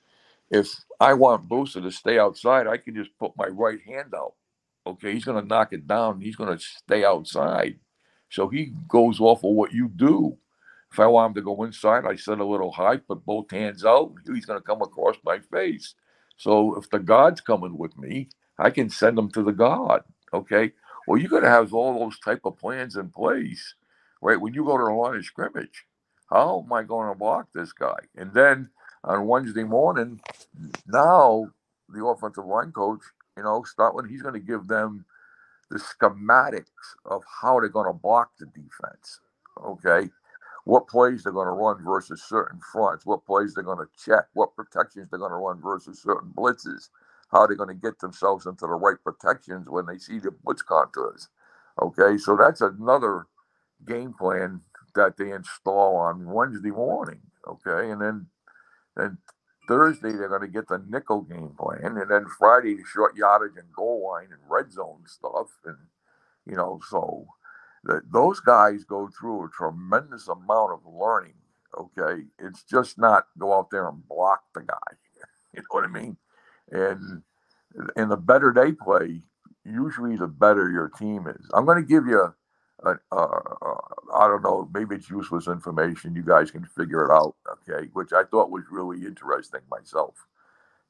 M: if I want Bosa to stay outside, I can just put my right hand out. Okay, he's going to knock it down. He's going to stay outside. So he goes off of what you do. If I want him to go inside, I set a little high, put both hands out. He's going to come across my face. So if the God's coming with me, I can send him to the God. Okay. Well, you got to have all those type of plans in place, right? When you go to the line of scrimmage, how am I going to block this guy? And then on Wednesday morning, now the offensive line coach You know, Stoutland, he's going to give them the schematics of how they're going to block the defense. Okay. What plays they're going to run versus certain fronts, what plays they're going to check, what protections they're going to run versus certain blitzes, how they're going to get themselves into the right protections when they see the blitz contours. Okay. So that's another game plan that they install on Wednesday morning. Okay. And then, then Thursday, they're going to get the nickel game plan, and then Friday, short yardage and goal line and red zone stuff. And, you know, so the, those guys go through a tremendous amount of learning. Okay. It's just not go out there and block the guy. *laughs* You know what I mean? And, and the better they play, usually the better your team is. I'm going to give you uh, uh, I don't know, maybe it's useless information. You guys can figure it out, okay? Which I thought was really interesting myself.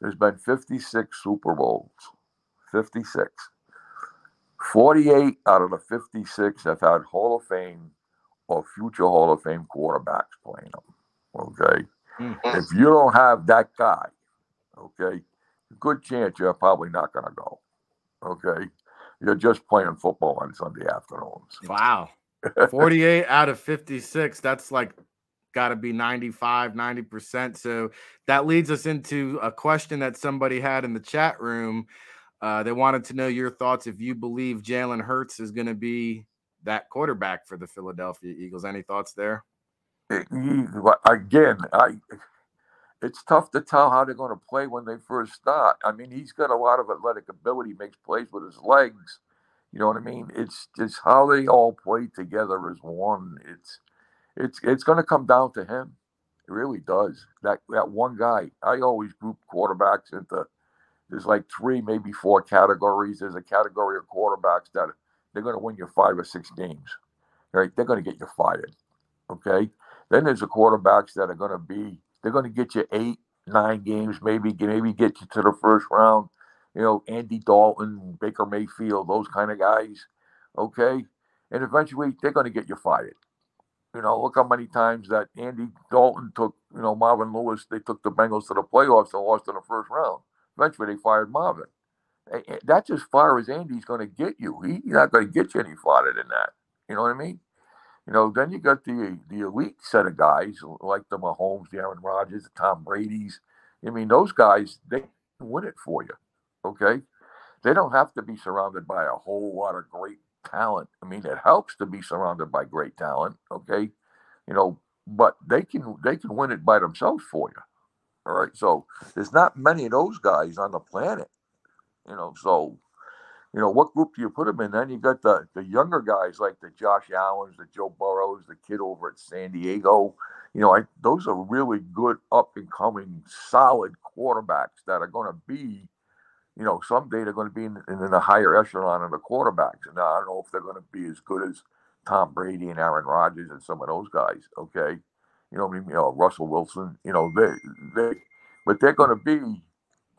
M: There's been 56 Super Bowls, 56. 48 out of the 56 have had Hall of Fame or future Hall of Fame quarterbacks playing them, okay? Mm-hmm. If you don't have that guy, okay, good chance you're probably not going to go, okay? You're just playing football on Sunday afternoons.
A: Wow. *laughs* 48 out of 56. That's like got to be 95, 90%. So that leads us into a question that somebody had in the chat room. Uh, they wanted to know your thoughts if you believe Jalen Hurts is going to be that quarterback for the Philadelphia Eagles. Any thoughts there?
M: Again, I it's tough to tell how they're going to play when they first start. I mean, he's got a lot of athletic ability, makes plays with his legs. You know what I mean? It's just how they all play together as one. It's it's it's going to come down to him. It really does. That that one guy. I always group quarterbacks into there's like three, maybe four categories. There's a category of quarterbacks that they're going to win you five or six games. Right? They're going to get you fired. Okay. Then there's the quarterbacks that are going to be they're going to get you eight, nine games, maybe maybe get you to the first round. You know, Andy Dalton, Baker Mayfield, those kind of guys. Okay, and eventually they're going to get you fired. You know, look how many times that Andy Dalton took, you know, Marvin Lewis. They took the Bengals to the playoffs and lost in the first round. Eventually, they fired Marvin. That's as far as Andy's going to get you. He's not going to get you any farther than that. You know what I mean? You know, then you got the the elite set of guys like the Mahomes, the Aaron Rodgers, the Tom Brady's. I mean, those guys they win it for you. Okay, they don't have to be surrounded by a whole lot of great talent. I mean, it helps to be surrounded by great talent. Okay, you know, but they can they can win it by themselves for you. All right, so there's not many of those guys on the planet. You know, so you know, what group do you put them in? Then you got the the younger guys like the Josh Allens, the Joe Burrows, the kid over at San Diego. You know, I, those are really good up and coming, solid quarterbacks that are going to be, you know, someday they're going to be in, in the higher echelon of the quarterbacks. And I don't know if they're going to be as good as Tom Brady and Aaron Rodgers and some of those guys. Okay, you know, I mean, you know, Russell Wilson. You know, they they, but they're going to be,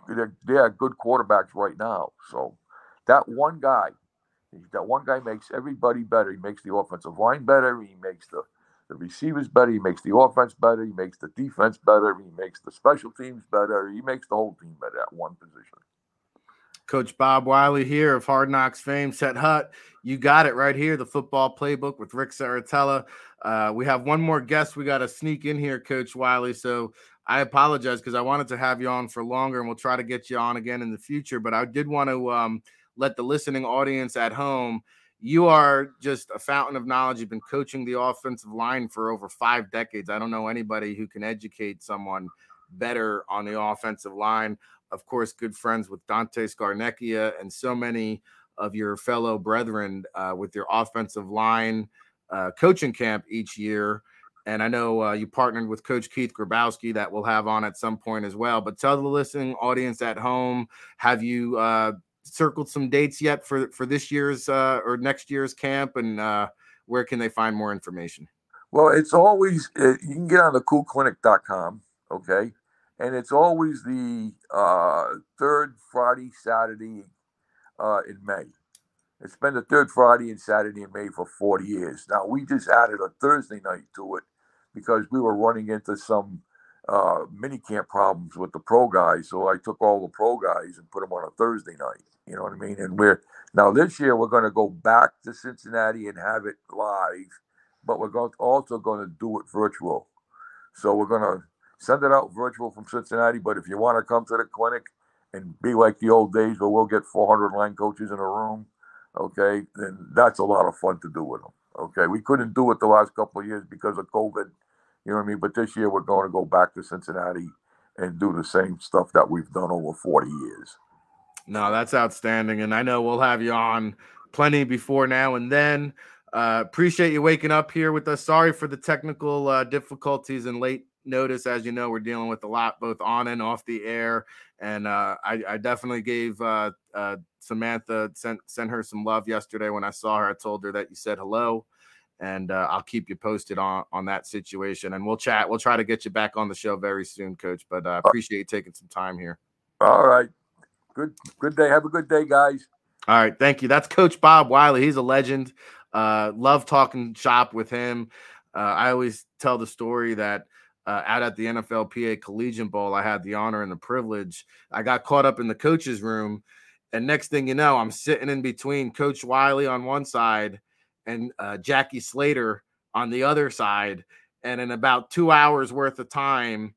M: they're, they're good quarterbacks right now. So that one guy, that one guy makes everybody better. He makes the offensive line better. He makes the, the receivers better. He makes the offense better. He makes the defense better. He makes the special teams better. He makes the whole team better at one position.
A: Coach Bob Wiley here of Hard Knocks fame. Set Hut, you got it right here. The football playbook with Ric Serritella. Uh, we have one more guest we got to sneak in here, Coach Wiley. So I apologize because I wanted to have you on for longer, and we'll try to get you on again in the future. But I did want to um, let the listening audience at home you are just a fountain of knowledge. You've been coaching the offensive line for over five decades. I don't know anybody who can educate someone better on the offensive line. Of course, good friends with Dante Scarnecchia and so many of your fellow brethren uh, with your offensive line uh, coaching camp each year. And I know uh, you partnered with Coach Keith Grabowski that we'll have on at some point as well. But tell the listening audience at home, have you uh, circled some dates yet for for this year's uh, or next year's camp, and uh, where can they find more information?
M: Well, it's always uh, you can get on the coolclinic.com, okay, and it's always the uh, third Friday, Saturday uh, in May. It's been the third Friday and Saturday in May for 40 years. Now we just added a Thursday night to it because we were running into some uh, mini camp problems with the pro guys. So I took all the pro guys and put them on a Thursday night. You know what I mean? And we're now this year we're going to go back to Cincinnati and have it live, but we're going also going to do it virtual. So we're going to send it out virtual from Cincinnati. But if you want to come to the clinic and be like the old days where we'll get 400 line coaches in a room, okay, then that's a lot of fun to do with them. Okay, we couldn't do it the last couple of years because of COVID. You know what I mean? But this year we're going to go back to Cincinnati and do the same stuff that we've done over 40 years.
A: No, that's outstanding. And I know we'll have you on plenty before now and then. Uh, appreciate you waking up here with us. Sorry for the technical uh, difficulties and late notice. As you know, we're dealing with a lot both on and off the air. And uh, I, I, definitely gave uh, uh, Samantha sent sent her some love yesterday when I saw her. I told her that you said hello, and uh, I'll keep you posted on on that situation. And we'll chat. We'll try to get you back on the show very soon, Coach. But I appreciate you taking some time here.
M: All right. Good good day. Have a good day, guys.
A: All right, thank you. That's Coach Bob Wiley. He's a legend. Uh, love talking shop with him. Uh, I always tell the story that uh, out at the NFLPA Collegiate Bowl, I had the honor and the privilege. I got caught up in the coach's room, and next thing you know, I'm sitting in between Coach Wiley on one side and uh, Jackie Slater on the other side. And in about two hours worth of time,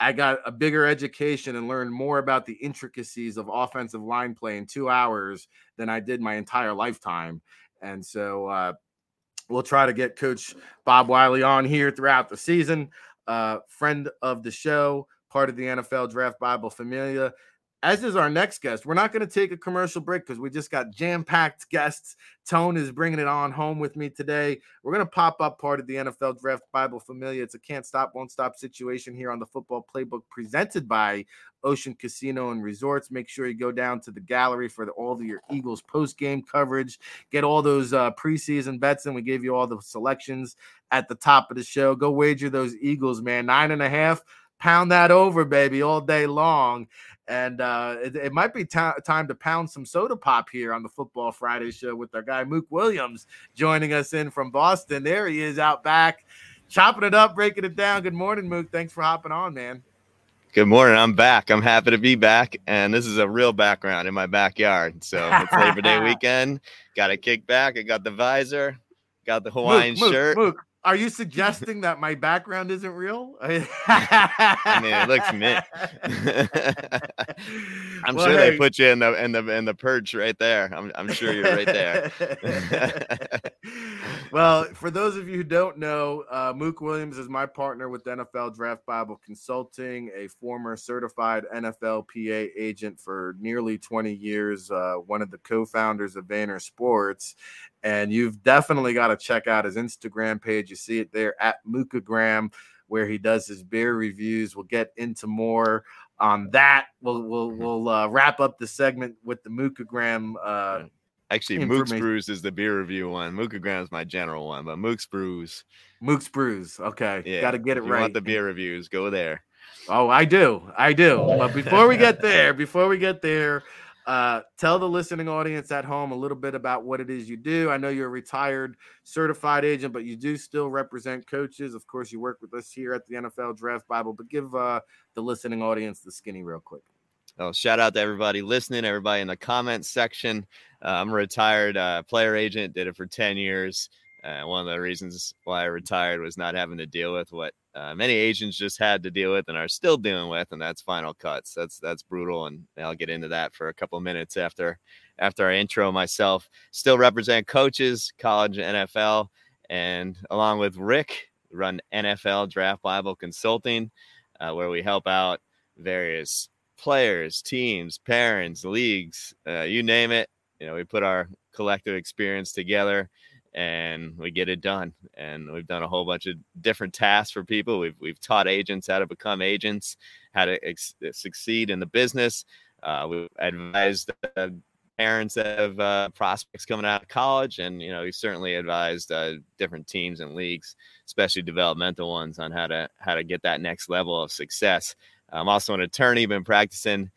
A: I got a bigger education and learned more about the intricacies of offensive line play in two hours than I did my entire lifetime. And so uh, we'll try to get Coach Bob Wiley on here throughout the season. Uh, friend of the show, part of the NFL Draft Bible Familia as is our next guest. We're not going to take a commercial break because we just got jam packed guests. Tone is bringing it on home with me today. We're going to pop up part of the NFL Draft Bible Familia. It's a can't stop, won't stop situation here on the football playbook presented by Ocean Casino and Resorts. Make sure you go down to the gallery for the, all of your Eagles post game coverage. Get all those uh, preseason bets, and we gave you all the selections at the top of the show. Go wager those Eagles, man. Nine and a half. Pound that over, baby, all day long. And uh, it, it, might be t- time to pound some soda pop here on the Football Friday show with our guy Mook Williams joining us in from Boston. There he is out back, chopping it up, breaking it down. Good morning, Mook. Thanks for hopping on, man.
N: Good morning. I'm back. I'm happy to be back. And this is a real background in my backyard. So it's Labor Day *laughs* weekend. Got a kick back. I got the visor, got the Hawaiian
A: Mook,
N: shirt.
A: Mook, are you *laughs* suggesting that my background isn't real?
N: I mean, it looks mint. *laughs* I'm well, sure hey. they put you in the in the in the perch right there. I'm I'm sure you're right there. *laughs*
A: well, for those of you who don't know, uh, Mook Williams is my partner with NFL Draft Bible Consulting, a former certified NFLPA agent for nearly 20 years, uh, one of the co-founders of Vayner Sports, and you've definitely got to check out his Instagram page. You see it there at Mookagram, where he does his beer reviews. We'll get into more on that. We'll we'll we'll uh, wrap up the segment with the Mookagram. Uh,
N: Actually, Mook's Brews is the beer review one. Mookagram is my general one, but Mook's Brews.
A: Mook's Brews. Okay, yeah. got to get it
N: if
A: right.
N: Want the beer reviews? Go there.
A: Oh, I do, I do. But before we get there, *laughs* before we get there, uh, tell the listening audience at home a little bit about what it is you do. I know you're a retired certified agent, but you do still represent coaches. Of course, you work with us here at the NFL Draft Bible, but give uh, the listening audience the skinny real quick.
N: Oh, shout out to everybody listening, everybody in the comments section. Uh, I'm a retired uh, player agent, did it for 10 years. Uh, one of the reasons why I retired was not having to deal with what uh, many agents just had to deal with and are still dealing with, and that's final cuts. That's that's brutal, and I'll get into that for a couple minutes after after I intro myself. Still represent coaches, college, NFL, and along with Ric, run NFL Draft Bible Consulting, uh, where we help out various players, teams, parents, leagues, uh, you name it. You know, we put our collective experience together and we get it done. And we've done a whole bunch of different tasks for people. We've we've taught agents how to become agents, how to ex- succeed in the business. Uh, we've advised uh, parents have uh, prospects coming out of college, and you know we certainly advised uh, different teams and leagues, especially developmental ones, on how to how to get that next level of success. I'm also an attorney, been practicing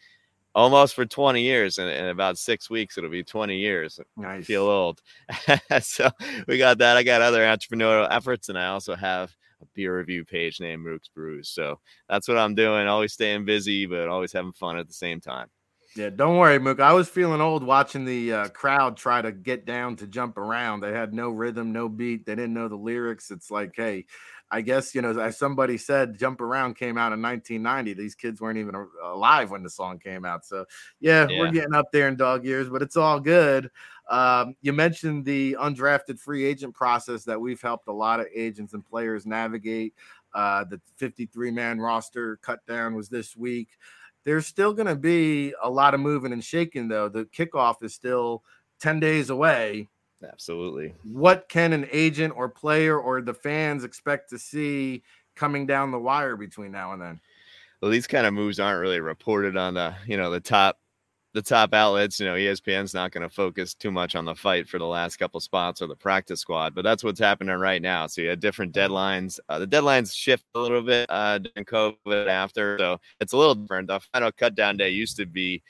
N: almost for 20 years and in, in, about six weeks it'll be 20 years nice. i feel old *laughs* so we got that i got other entrepreneurial efforts and i also have a beer review page named Mook's Brews. So that's what I'm doing. Always staying busy, but always having fun at the same time.
A: Yeah, don't worry, Mook. I was feeling old watching the uh, crowd try to get down to jump around. They had no rhythm, no beat. They didn't know the lyrics. It's like, hey, I guess you know, as somebody said, "Jump Around" came out in 1990. These kids weren't even alive when the song came out. So, yeah, yeah. we're getting up there in dog years, but it's all good. Um, you mentioned the undrafted free agent process that we've helped a lot of agents and players navigate. Uh, the 53 man roster cut down was this week. There's still going to be a lot of moving and shaking, though. The kickoff is still 10 days away.
N: Absolutely.
A: What can an agent or player or the fans expect to see coming down the wire between now and then?
N: Well, these kind of moves aren't really reported on the, you know, the top the top outlets, you know, ESPN's not going to focus too much on the fight for the last couple spots or the practice squad, but that's what's happening right now. So you had different deadlines. Uh, the deadlines shift a little bit uh, during COVID after, so it's a little different. The final cut down day used to be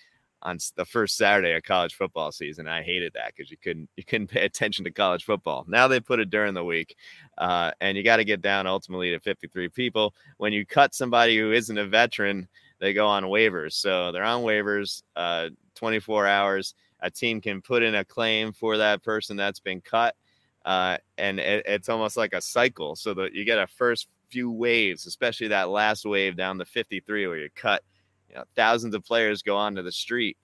N: on the first Saturday of college football season. I hated that because you couldn't you couldn't pay attention to college football. Now they put it during the week, uh, and you got to get down ultimately to 53 people. When you cut somebody who isn't a veteran, they go on waivers. So they're on waivers uh, 24 hours. A team can put in a claim for that person that's been cut, uh, and it, it's almost like a cycle. So that you get a first few waves, especially that last wave down the 53 where you cut you know, thousands of players go onto the street.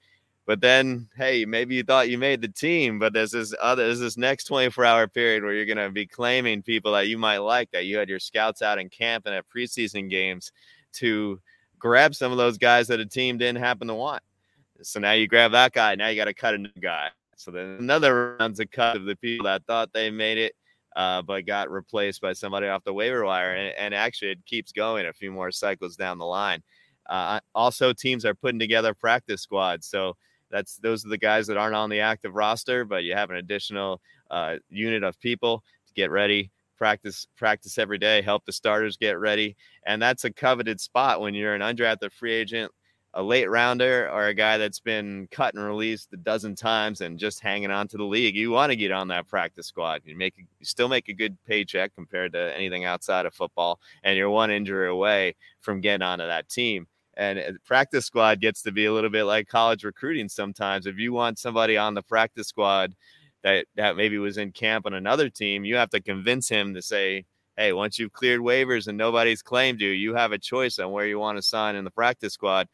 N: But then, hey, maybe you thought you made the team, but there's this other, there's this next 24 hour period where you're going to be claiming people that you might like, that you had your scouts out in camp and at preseason games to grab some of those guys that a team didn't happen to want. So now you grab that guy. Now you got to cut a new guy. So then another round's a cut of the people that thought they made it, uh, but got replaced by somebody off the waiver wire. And, and actually, it keeps going a few more cycles down the line. Uh, also, teams are putting together practice squads. So that's those are the guys that aren't on the active roster, but you have an additional uh, unit of people to get ready, practice, practice every day, help the starters get ready, and that's a coveted spot when you're an undrafted free agent, a late rounder, or a guy that's been cut and released a dozen times and just hanging on to the league. You want to get on that practice squad. You make you still make a good paycheck compared to anything outside of football, and you're one injury away from getting onto that team and uh, practice squad gets to be a little bit like college recruiting sometimes. If you want somebody on the practice squad that that maybe was in camp on another team, you have to convince him to say, "Hey, once you've cleared waivers and nobody's claimed you, you have a choice on where you want to sign in the practice squad.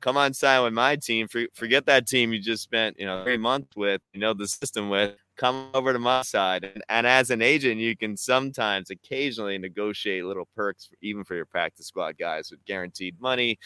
N: Come on, sign with my team. forget that team you just spent you know three months with, you know the system with. Come over to my side." And, and as an agent, you can sometimes, occasionally, negotiate little perks, for, even for your practice squad guys, with guaranteed money,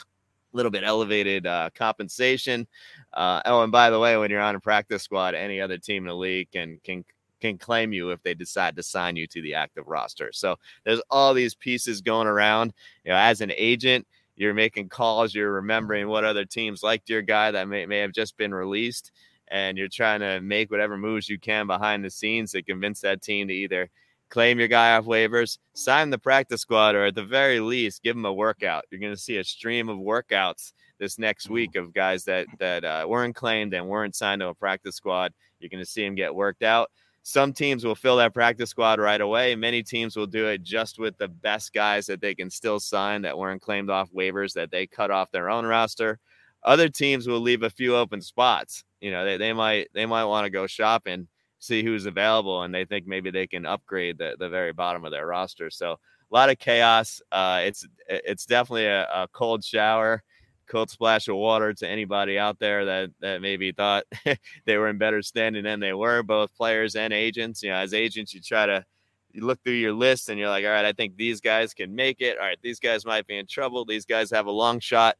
N: little bit elevated uh, compensation. Uh, oh, and by the way, when you're on a practice squad, any other team in the league can can can claim you if they decide to sign you to the active roster. So there's all these pieces going around. You know, as an agent, you're making calls, you're remembering what other teams liked your guy that may, may have just been released, and you're trying to make whatever moves you can behind the scenes to convince that team to either claim your guy off waivers, sign the practice squad, or at the very least, give him a workout. You're going to see a stream of workouts this next mm-hmm. week of guys that that uh, weren't claimed and weren't signed to a practice squad. You're going to see them get worked out. Some teams will fill that practice squad right away. Many teams will do it just with the best guys that they can still sign that weren't claimed off waivers that they cut off their own roster. Other teams will leave a few open spots. You know, they, they might they might want to go shopping see who's available, and they think maybe they can upgrade the, the very bottom of their roster. So a lot of chaos. Uh, it's it's definitely a, a, cold shower, cold splash of water to anybody out there that that maybe thought *laughs* they were in better standing than they were, both players and agents. You know, as agents, you try to you look through your list and you're like, all right, I think these guys can make it. All right, these guys might be in trouble. These guys have a long shot.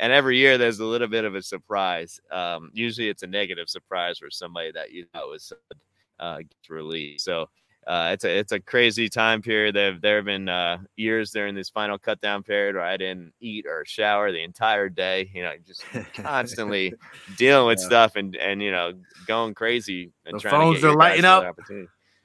N: And every year there's a little bit of a surprise. Um, usually it's a negative surprise for somebody that you know was uh, gets released. So uh, it's a it's a crazy time period. There there have been uh, years during this final cut down period where I didn't eat or shower the entire day. You know, just constantly *laughs* dealing with yeah. stuff and and you know going crazy and
A: the
N: trying
A: phones
N: to get
A: are lighting up.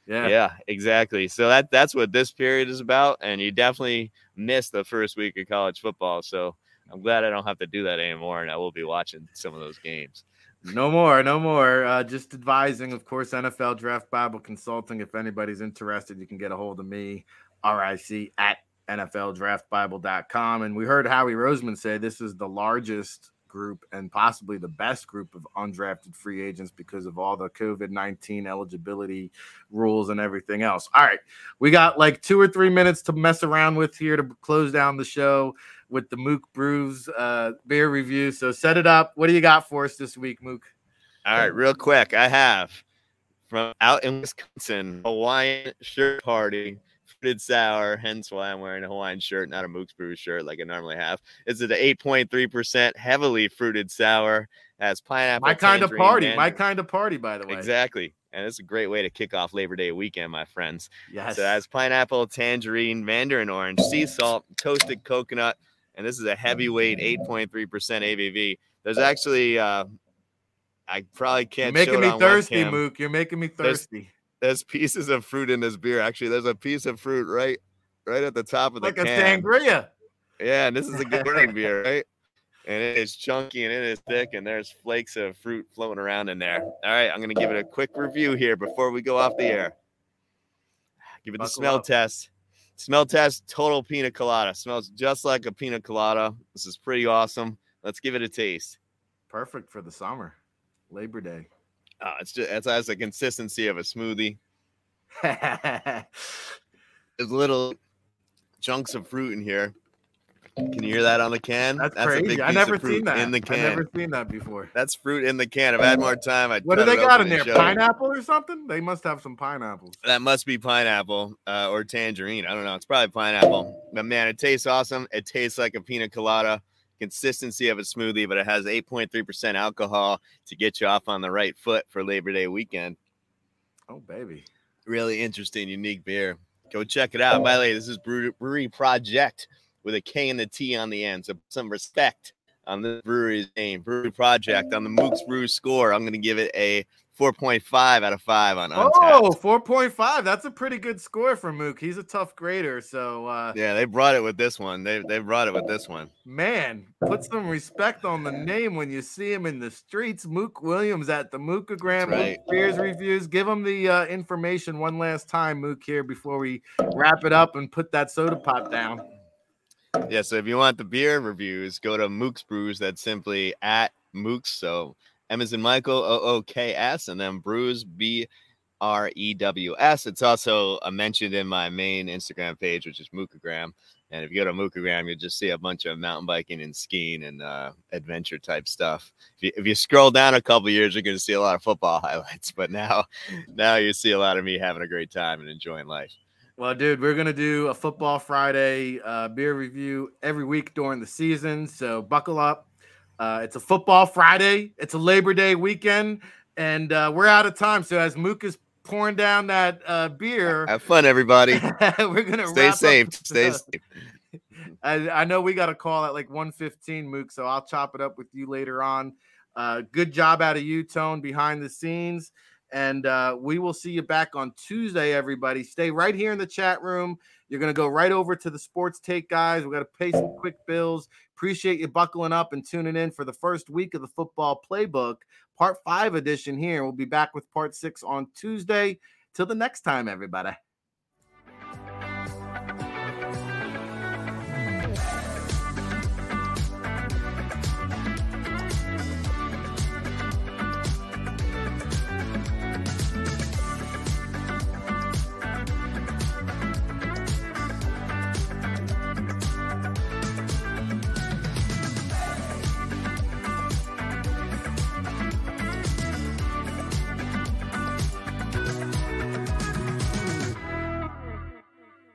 N: Yeah. yeah, exactly. So that that's what this period is about, and you definitely miss the first week of college football. So I'm glad I don't have to do that anymore, and I will be watching some of those games.
A: No more, no more. Uh, just advising, of course, NFL Draft Bible Consulting. If anybody's interested, you can get a hold of me, RIC at NFLDraftBible.com. And we heard Howie Roseman say this is the largest group and possibly the best group of undrafted free agents because of all the COVID 19 eligibility rules and everything else. All right. We got like two or three minutes to mess around with here to close down the show with the Mook Brews uh, beer review. So set it up. What do you got for us this week, Mook?
N: All right, real quick. I have from out in Wisconsin, Hawaiian shirt party fruited sour, hence why I'm wearing a Hawaiian shirt, not a Mook's Brew shirt like I normally have. It's at 8.3% heavily fruited sour, has pineapple.
A: My kind of party. My kind of party, by the way.
N: Exactly. And it's a great way to kick off Labor Day weekend, my friends.
A: Yes.
N: So that's pineapple, tangerine, mandarin orange, sea salt, toasted coconut, and this is a heavyweight 8.3% ABV. There's actually, uh, I probably can't.
A: You're making me thirsty. Mook. You're making me thirsty.
N: There's, there's pieces of fruit in this beer. Actually, there's a piece of fruit right, right at the top of the
A: like
N: can.
A: a sangria.
N: Yeah, and this is a good morning beer, *laughs* right? And it is chunky and it is thick, and there's flakes of fruit floating around in there. All right, I'm gonna give it a quick review here before we go off the air. Give it the smell
A: up.
N: test. Smell test, total pina colada. Smells just like a pina colada. This is pretty awesome. Let's give it a taste.
A: Perfect for the summer, Labor Day.
N: Uh, it's just it has the consistency of a smoothie. *laughs* There's little chunks of fruit in here. Can you hear that on the can?
A: That's,
N: a
A: crazy.
N: big
A: I never seen that.
N: in the can.
A: I never seen that before.
N: That's fruit in the can. If I had more time, I'd
A: What do they got in there? Pineapple or something? They must have some pineapples.
N: That must be pineapple uh, or tangerine. I don't know. It's probably pineapple. But man, it tastes awesome. It tastes like a pina colada. Consistency of a smoothie, but it has 8.3% alcohol to get you off on the right foot for Labor Day weekend.
A: Oh, baby.
N: Really interesting, unique beer. Go check it out. By the way, this is Brew- Brewery Project with a K and a T on the end. So some respect on the brewery's name. Brewery Project on the Mook's Brew score. I'm going to give it a 4.5 out of 5 on Untappd.
A: Oh, 4.5. That's a pretty good score for Mook. He's a tough grader. So, uh,
N: Yeah, they brought it with this one. They they brought it with this one.
A: man, put some respect on the name when you see him in the streets. Mook Williams at the Mookagram
N: right.
A: Mook Beers Reviews. Give him the uh, information one last time, Mook, here before we wrap it up and put that soda pop down.
N: Yeah, so if you want the beer reviews, go to Mook's Brews. That's simply at Mook's. So M is in Michael, O O K S, and then Brews, B R E W S. It's also mentioned in my main Instagram page, which is Mookagram. And if you go to Mookagram, you'll just see a bunch of mountain biking and skiing and uh, adventure type stuff. If you, if you scroll down a couple years, you're going to see a lot of football *laughs* highlights. But now, now you see a lot of me having a great time and enjoying life.
A: Well, dude, we're gonna do a football Friday uh, beer review every week during the season. So buckle up. Uh, it's a football Friday. It's a Labor Day weekend, and uh, we're out of time. So as Mook is pouring down that uh, beer,
N: Have fun, everybody. *laughs*
A: we're gonna
N: Stay safe. Stay safe.
A: I, I know we got a call at like 115, Mook, so I'll chop it up with you later on. Uh, good job out of you, Tone, behind the scenes. And uh, we will see you back on Tuesday, everybody. Stay right here in the chat room. You're going to go right over to the Sports Take guys. we got to pay some quick bills. Appreciate you buckling up and tuning in for the first week of the football playbook, part five edition here. We'll be back with part six on Tuesday. Till the next time, everybody.